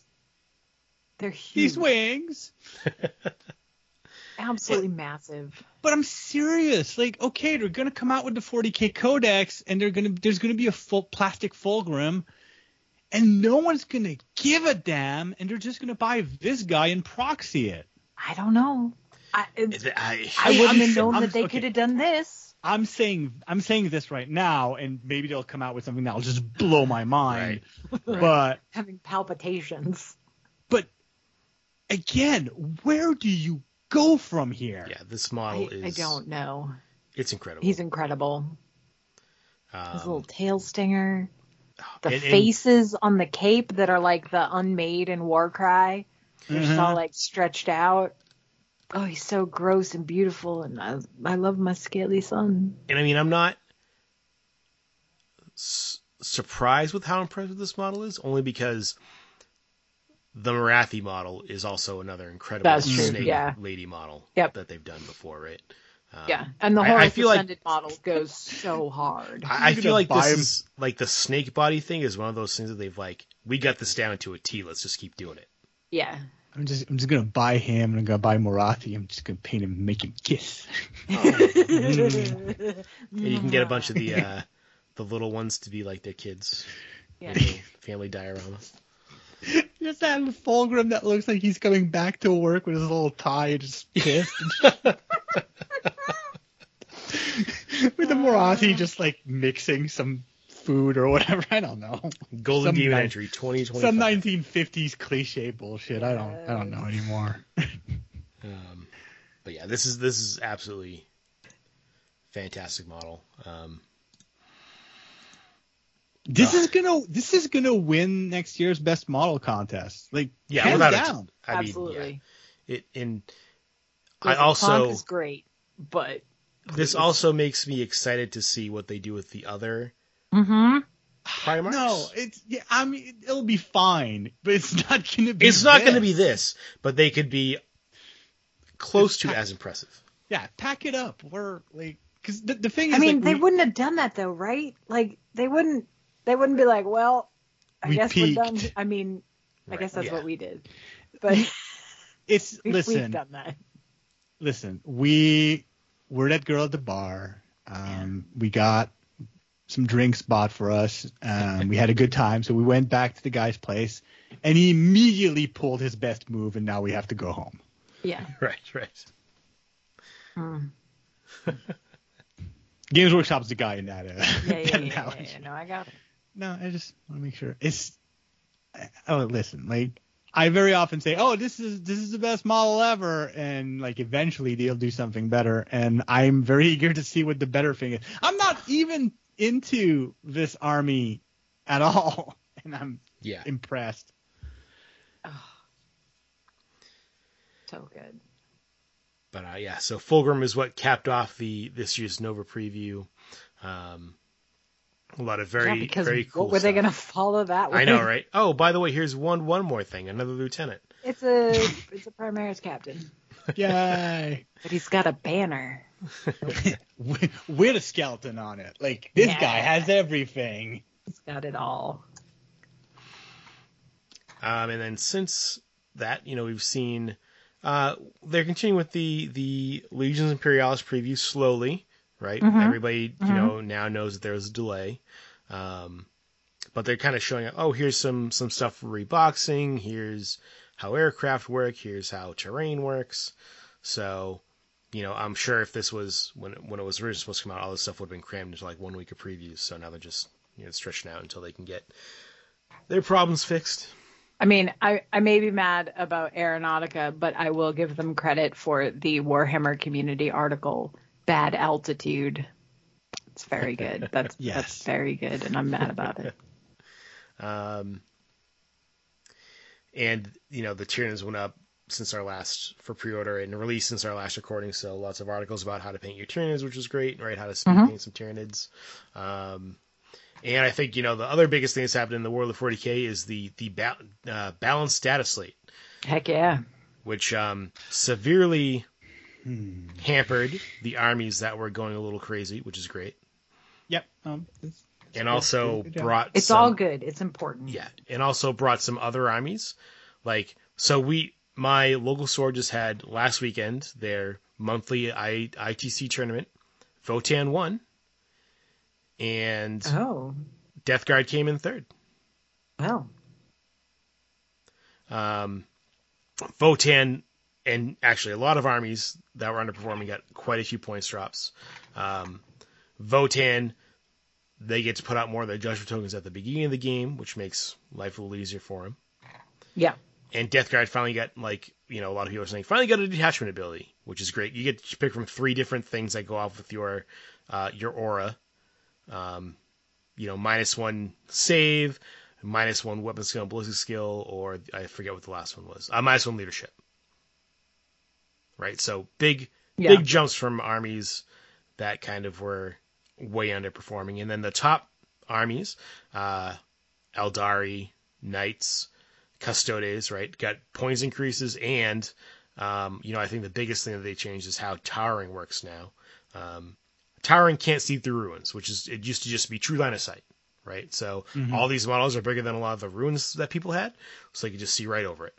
They're huge. These wings. Absolutely massive. But I'm serious. Like, okay, they're gonna come out with the 40k codex, and they're gonna there's gonna be a full plastic fulgrim, and no one's gonna give a damn, and they're just gonna buy this guy and proxy it. I don't know. I, it's, I, I I'm wouldn't have known I'm- that they okay. could have done this. I'm saying I'm saying this right now, and maybe they'll come out with something that'll just blow my mind. But Having palpitations. but again, where do you go from here? yeah, this I, model is I don't know. it's incredible. He's incredible. Um, His little tail stinger. The and- and- faces on the cape that are like the unmade in Warcry. They're just all Mhm. like stretched out. Oh, he's so gross and beautiful, and I, I love my scaly son. and I mean, I'm not s- surprised with how impressive this model is, only because the Morathi model is also another incredible snake yeah. lady model Yep. that they've done before, right? Um, Yeah, and the I- I Horus feel like- model goes so hard. I, I feel like this this 'em. is like the snake body thing is one of those things that they've like we got this down to a T. Let's just keep doing it. Yeah. I'm just I'm just gonna buy him and I'm gonna buy Morathi. I'm just gonna paint him and make him kiss. And you can get a bunch of the uh, the little ones to be like their kids. Yeah. Little family diorama. Just that Fulgrim that looks like he's coming back to work with his little tie and just pissed. with the Morathi just like mixing some food or whatever. I don't know. Golden Some Demon entry 2025. Some 1950s cliche bullshit. I don't I don't know anymore. Um, but yeah, this is this is absolutely fantastic model. Um, This is gonna this is gonna win next year's best model contest. Like yeah, hands without down. a, I mean, Absolutely. yeah, it and I also Kronk is great, but this also makes me excited to see what they do with the other mm-hmm. Primarchs. No, it's yeah. I mean, it'll be fine, but it's not gonna be. it's not going to be this, but they could be close to It's- as impressive. Yeah, pack it up. We're like, because the, the thing is, I mean, like, they we- wouldn't have done that though, right? Like they wouldn't. They wouldn't be like, well, I We guess we're done. I mean, I guess that's yeah. what we did. But It's we've, listen, we've done that. listen. We we're that girl at the bar. Um, we got some drinks bought for us. Um, we had a good time, so we went back to the guy's place, and he immediately pulled his best move, and now we have to go home. Yeah. Right, right. Mm. Games Workshop's the guy in that. Uh, Yeah, yeah, that yeah, yeah, yeah. No, I got it. No, I just want to make sure it's. Oh, listen, like I very often say, "Oh, this is this is the best model ever," and like eventually they'll do something better. And I'm very eager to see what the better thing is. I'm not even into this army at all, and I'm Yeah. impressed. Oh. So good. But uh, yeah, so Fulgrim is what capped off the this year's Nova preview. Um, a lot of very yeah, because very cool. what were they going to follow that with? I know, right? Oh, by the way, here's one one more thing. Another lieutenant. It's a it's a Primaris captain, Yay! but he's got a banner. with, with a skeleton on it. Like this Yeah. guy has everything. He's got it all. Um, and then since that, you know, we've seen uh, they're continuing with the the Legions Imperialis preview slowly, right? Mhm. Everybody, you Mhm. know, now knows that there was a delay. Um, but they're kind of showing, up, oh, here's some some stuff for reboxing. Here's how aircraft work. Here's how terrain works. So, you know, I'm sure if this was when when it was originally supposed to come out, all this stuff would have been crammed into like one week of previews. So now they're just you know stretching out until they can get their problems fixed. I mean, I, I may be mad about Aeronautica, but I will give them credit for the Warhammer community article, Bad Altitude. It's very good. That's Yes. that's very good, and I'm mad about it. Um, and you know the Tyranids went up since our last for pre-order and release since our last recording. So lots of articles about how to paint your Tyranids, which was great, right? How to Mhm. paint some Tyranids. Um, and I think you know the other biggest thing that's happened in the world of 40k is the the ba- uh, balanced data slate, Heck yeah. which um, severely Hmm. hampered the armies that were going a little crazy, which is great, Yep. Um, it's- and good. also Good job. brought It's some- all good. It's important. Yeah, and also brought some other armies. Like, so we, my local store just had last weekend their monthly I, ITC tournament. Votann won, and Oh, Death Guard came in third. well. Um, Votann, and actually a lot of armies that were underperforming got quite a few points drops. Um, Votann, they get to put out more of their judgment tokens at the beginning of the game, which makes life a little easier for them. Yeah. and Death Guard finally got like you know a lot of people are saying finally got a detachment ability, which is great. You get to pick from three different things that go off with your uh, your aura. Um, you know, minus one save, minus one weapon skill and ballistic skill, or I forget what the last one was. Uh, minus one leadership. Right, so big Yeah. big jumps from armies that kind of were way underperforming, and then the top armies, uh, Aeldari, Knights, Custodes, right, got points increases, and um, you know I think the biggest thing that they changed is how towering works now. Um, towering can't see through ruins, which is it used to just be true line of sight, right? So Mhm. all these models are bigger than a lot of the ruins that people had, so you could just see right over it.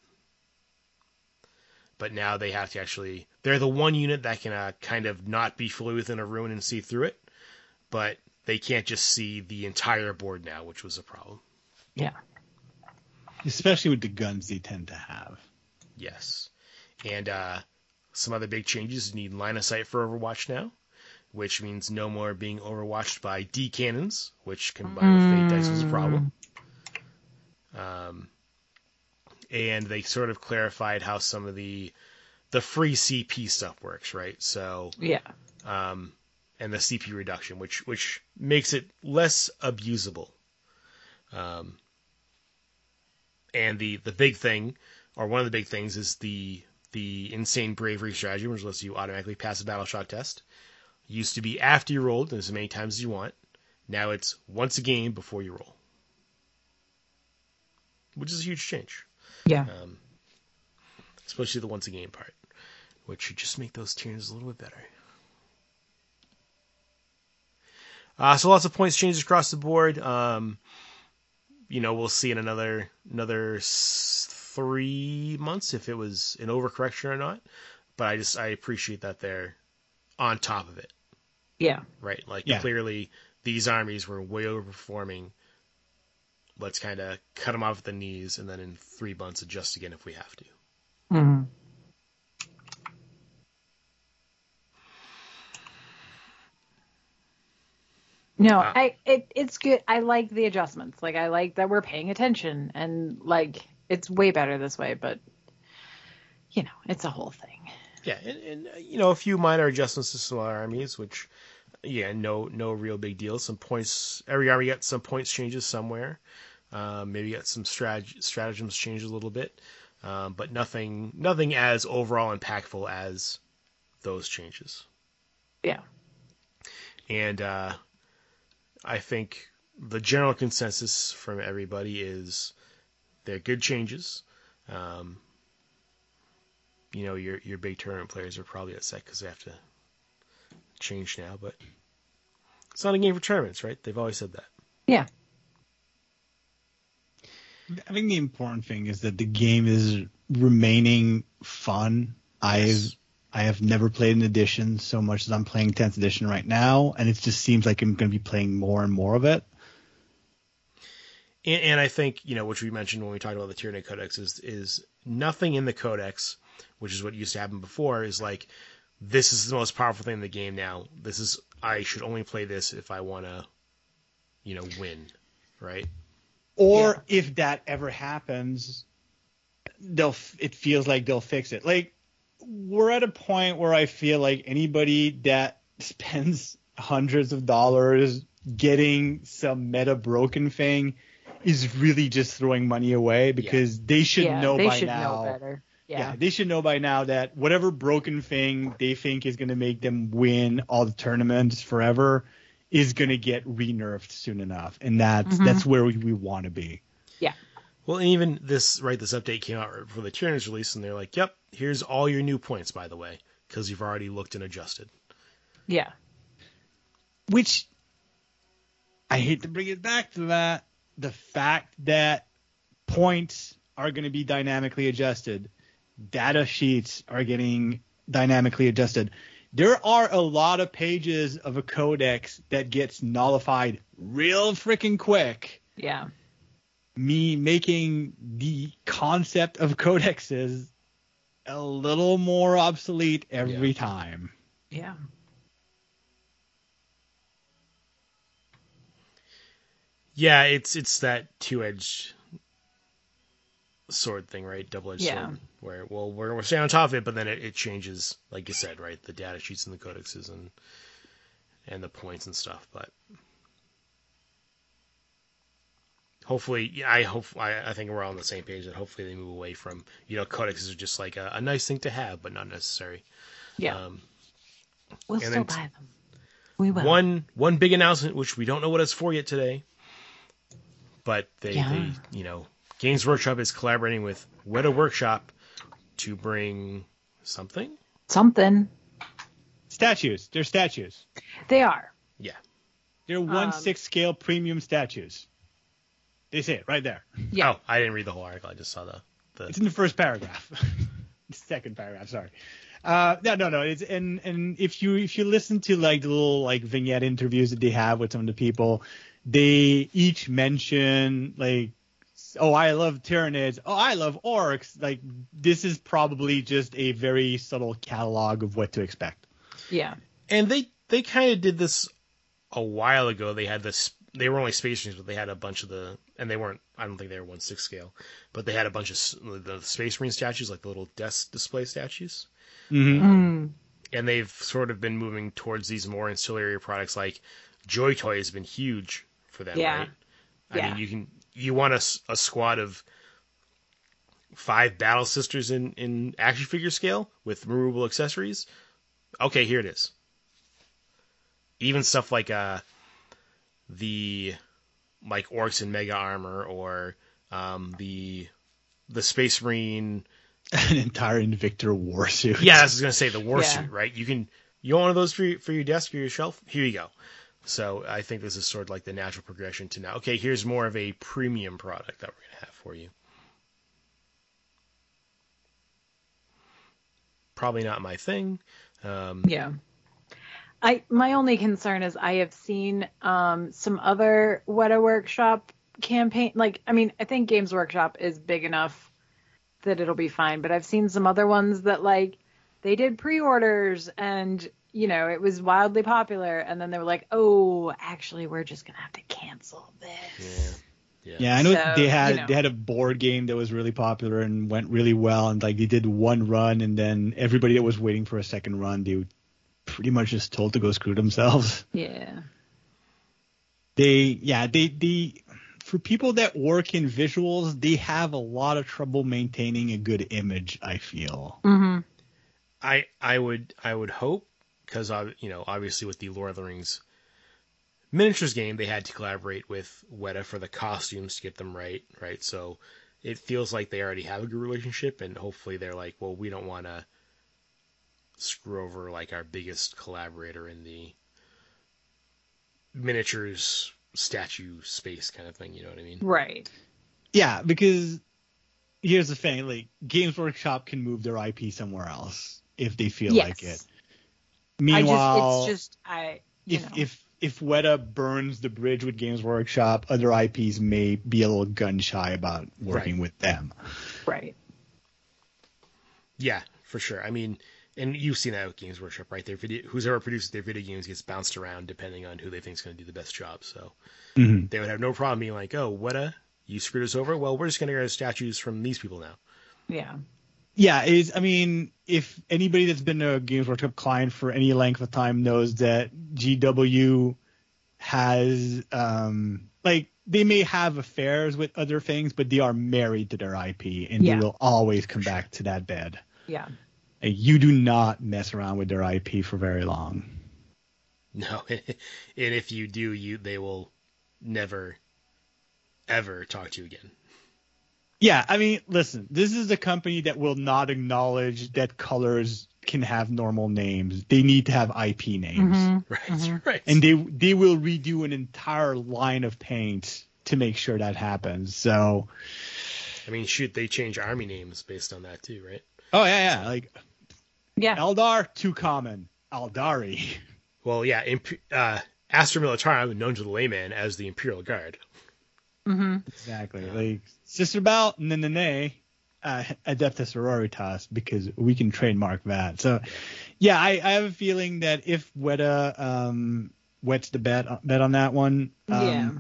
But now they have to actually, they're the one unit that can uh, kind of not be fully within a ruin and see through it, but they can't just see the entire board now, which was a problem. Yeah. Especially with the guns they tend to have. Yes. And uh, some other big changes need line of sight for Overwatch now, which means no more being overwatched by D cannons, which combined with Fate Dice was a problem. Um, and they sort of clarified how some of the the free CP stuff works, right? So Yeah. um, and the CP reduction, which which makes it less abusable. Um, and the the big thing, or one of the big things, is the the insane bravery strategy, which lets you automatically pass a battle shock test. Used to be after you rolled as many times as you want. Now it's once a game before you roll, which is a huge change. Yeah. Um, especially the once a game part, which should just make those tiers a little bit better. Uh, so lots of points changes across the board. Um, you know, we'll see in another another three months if it was an overcorrection or not. But I just I appreciate that they're on top of it, Yeah. right? Like Yeah. clearly these armies were way overperforming. Let's kind of cut them off at the knees, and then in three months adjust again if we have to. hmm No, Uh, I it it's good. I like the adjustments. Like I like that we're paying attention and like it's way better this way, but you know, it's a whole thing. Yeah, and, and uh, you know a few minor adjustments to some armies, which yeah, no no real big deal. Some points. Every army got some points changes somewhere. Um, maybe got some strat- stratagems changed a little bit, um, but nothing nothing as overall impactful as those changes. Yeah. And uh, I think the general consensus from everybody is they're good changes. Um, you know, your your big tournament players are probably upset because they have to change now, but it's not a game for tournaments, right? They've always said that. Yeah. I think the important thing is that the game is remaining fun. Yes. I've I have never played an edition so much as I'm playing 10th edition right now, and it just seems like I'm going to be playing more and more of it. And, and I think you know, which we mentioned when we talked about the Tyranid Codex, is is nothing in the Codex, which is what used to happen before, is like this is the most powerful thing in the game now. This is I should only play this if I want to, you know, win, right? Or yeah. if that ever happens, they'll it feels like they'll fix it. Like we're at a point where I feel like anybody that spends hundreds of dollars getting some meta broken thing is really just throwing money away because yeah. they should yeah, know they by should now. Know better. Yeah. yeah. they should know by now that whatever broken thing they think is going to make them win all the tournaments forever is going to get re-nerfed soon enough, and that's mm-hmm. that's where we, we want to be. Yeah. Well, and even this right, this update came out for the Tyranids release, and they're like, "Yep, here's all your new points, by the way, because you've already looked and adjusted." Yeah. Which I hate to bring it back to that, the fact that points are going to be dynamically adjusted, data sheets are getting dynamically adjusted. There are a lot of pages of a codex that gets nullified real freaking quick. Yeah. Me making the concept of codexes a little more obsolete every yeah. time. Yeah. Yeah, it's it's that two edged sword thing, right? Double edged yeah. sword. Where well we're we're staying on top of it, but then it, it changes, like you said, right? The data sheets and the codexes and and the points and stuff. But hopefully, yeah, I hope I, I think we're all on the same page that hopefully they move away from you know codexes are just like a, a nice thing to have, but not necessary. Yeah. Um, we'll still buy them. We will. One one big announcement, which we don't know what it's for yet today, but they, yeah. they you know Games Workshop is collaborating with Weta Workshop to bring something. Something. Statues. They're statues. They are. Yeah. They're one um, six scale premium statues. They say it right there. Yeah. Oh, I didn't read the whole article. I just saw the. the... It's in the first paragraph. Second paragraph. Sorry. Uh, no, no, no. It's and and if you if you listen to like the little like vignette interviews that they have with some of the people, they each mention like oh I love Tyranids, oh I love orcs. Like this is probably just a very subtle catalog of what to expect. Yeah. And they they kind of did this a while ago. They had this they were only space marines, but they had a bunch of the and they weren't I don't think they were one six scale, but they had a bunch of the space marine statues like the little desk display statues. Mm-hmm. Mm. And they've sort of been moving towards these more ancillary products like Joy Toy has been huge for them, yeah. right? I yeah. mean, you can you want a, a squad of five battle sisters in in action figure scale with removable accessories. Okay, here it is. Even stuff like uh the like orcs in mega armor or um, the the space marine an entire Invictor warsuit. Yeah, I was gonna say the warsuit, yeah. right? You can you want one of those for your, for your desk or your shelf? Here you go. So I think this is sort of like the natural progression to now. Okay, here's more of a premium product that we're gonna have for you. Probably not my thing. Um, yeah. I my only concern is I have seen um, some other Weta Workshop campaign. Like, I mean, I think Games Workshop is big enough that it'll be fine. But I've seen some other ones that like they did pre-orders and you know, it was wildly popular, and then they were like, "Oh, actually, we're just gonna have to cancel this." Yeah, yeah. yeah I know so, they had you know. they had a board game that was really popular and went really well, and like they did one run, and then everybody that was waiting for a second run, they were pretty much just told to go screw themselves. Yeah. They, yeah, they, the for people that work in visuals, they have a lot of trouble maintaining a good image. I feel. Mm-hmm. I, I would, I would hope because you know obviously with the Lord of the Rings miniatures game they had to collaborate with Weta for the costumes to get them right right so it feels like they already have a good relationship and hopefully they're like well we don't want to screw over like our biggest collaborator in the miniatures statue space kind of thing you know what I mean right yeah because here's the thing like Games Workshop can move their IP somewhere else if they feel Yes. like it. I Meanwhile, just, it's just I. If know, if if Weta burns the bridge with Games Workshop, other IPs may be a little gun shy about working Right. with them. right. Yeah, for sure. I mean, and you've seen that with Games Workshop, right? Their video, who's ever produces their video games gets bounced around depending on who they think is going to do the best job. So Mhm. they would have no problem being like, "Oh, Weta, you screwed us over. Well, we're just going to get our statues from these people now." Yeah. Yeah, is I mean, if anybody that's been a Games Workshop client for any length of time knows that GW has um like they may have affairs with other things, but they are married to their IP and Yeah. they will always come back to that bed. Yeah. Like, you do not mess around with their IP for very long. No, and if you do, you they will never, ever talk to you again. Yeah, I mean, listen, this is a company that will not acknowledge that colors can have normal names. They need to have IP names. Mhm. Right, Mhm. right. and they they will redo an entire line of paint to make sure that happens. So, I mean, shoot, they change army names based on that too, right? oh yeah, yeah, like Yeah. Eldar too common, Aeldari. Well, yeah, imp- uh, Astra Militarum, known to the layman as the Imperial Guard. Hmm Exactly, like Sister Belt, Nene, uh, Adeptus Sororitas, because we can trademark that. So, yeah, I, I have a feeling that if Weta um, wets the bet bet on that one, um, Yeah.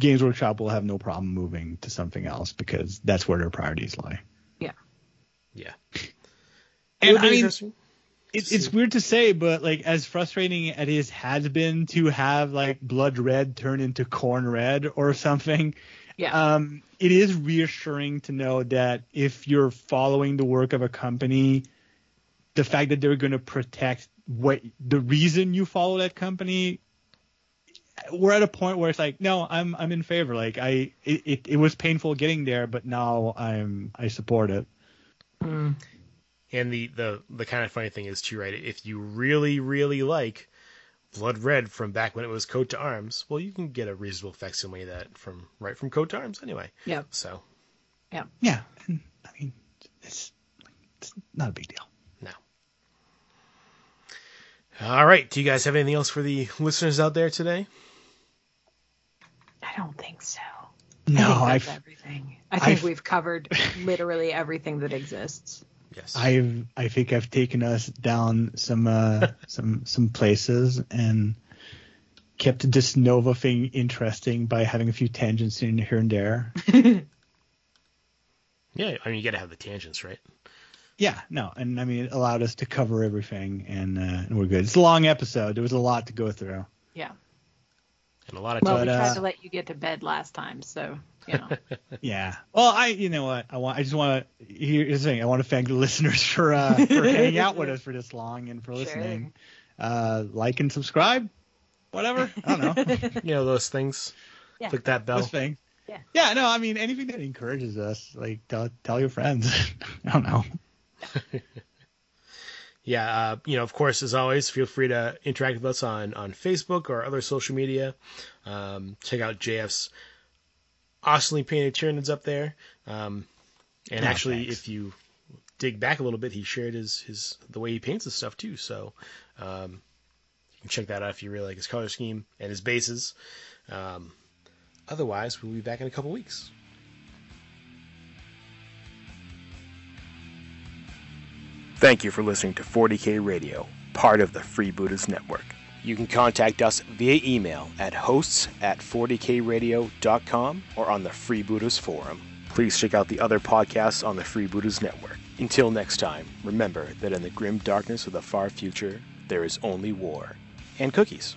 Games Workshop will have no problem moving to something else because that's where their priorities lie. Yeah. Yeah. And It'll be I mean, interesting. It, it's weird to say, but like as frustrating as it has been to have like blood red turn into corn red or something, Yeah. um, it is reassuring to know that if you're following the work of a company, the fact that they're going to protect what the reason you follow that company. We're at a point where it's like, no, I'm I'm in favor. Like I, it, it, it was painful getting there, but now I'm I support it. Mm. And the, the, the kind of funny thing is too, right? If you really, really like Blood Red from back when it was Coat d'Arms, well, you can get a reasonable facsimile of that from right from Coat d'Arms anyway. Yep. So Yeah, Yeah, and, I mean, it's it's not a big deal. no. All right. Do you guys have anything else for the listeners out there today? I don't think so. No, I think that's I've everything. I think I've- we've covered literally everything that exists. Yes. I've I think I've taken us down some uh, some some places and kept this Nova thing interesting by having a few tangents in here and there. yeah. I mean, you got to have the tangents, right? Yeah, no, and I mean it allowed us to cover everything and, uh, and we're good. It's a long episode. There was a lot to go through. Yeah. And a lot of Well, time. we tried uh, to let you get to bed last time, so you know. Yeah. Well, I you know what I want I just want to here's the thing I want to thank the listeners for uh, for hanging out with us for this long and for Sure. listening. Uh, like and subscribe, whatever. I don't know. you know those things. Yeah. Click that bell. Those things. Yeah. Yeah. No, I mean anything that encourages us, like tell tell your friends. I don't know. Yeah, uh, you know, of course, as always, feel free to interact with us on, on Facebook or other social media. Um, check out JF's awesomely painted Tyranids up there. Um, and Oh, actually, thanks. if you dig back a little bit, he shared his, his the way he paints his stuff too. So um, you can check that out if you really like his color scheme and his bases. Um, otherwise, we'll be back in a couple weeks. Thank you for listening to 40K Radio, part of the Freebooters Network. You can contact us via email at hosts at 40kradio.com or on the Freebooters Forum. Please check out the other podcasts on the Freebooters Network. Until next time, remember that in the grim darkness of the far future, there is only war and cookies.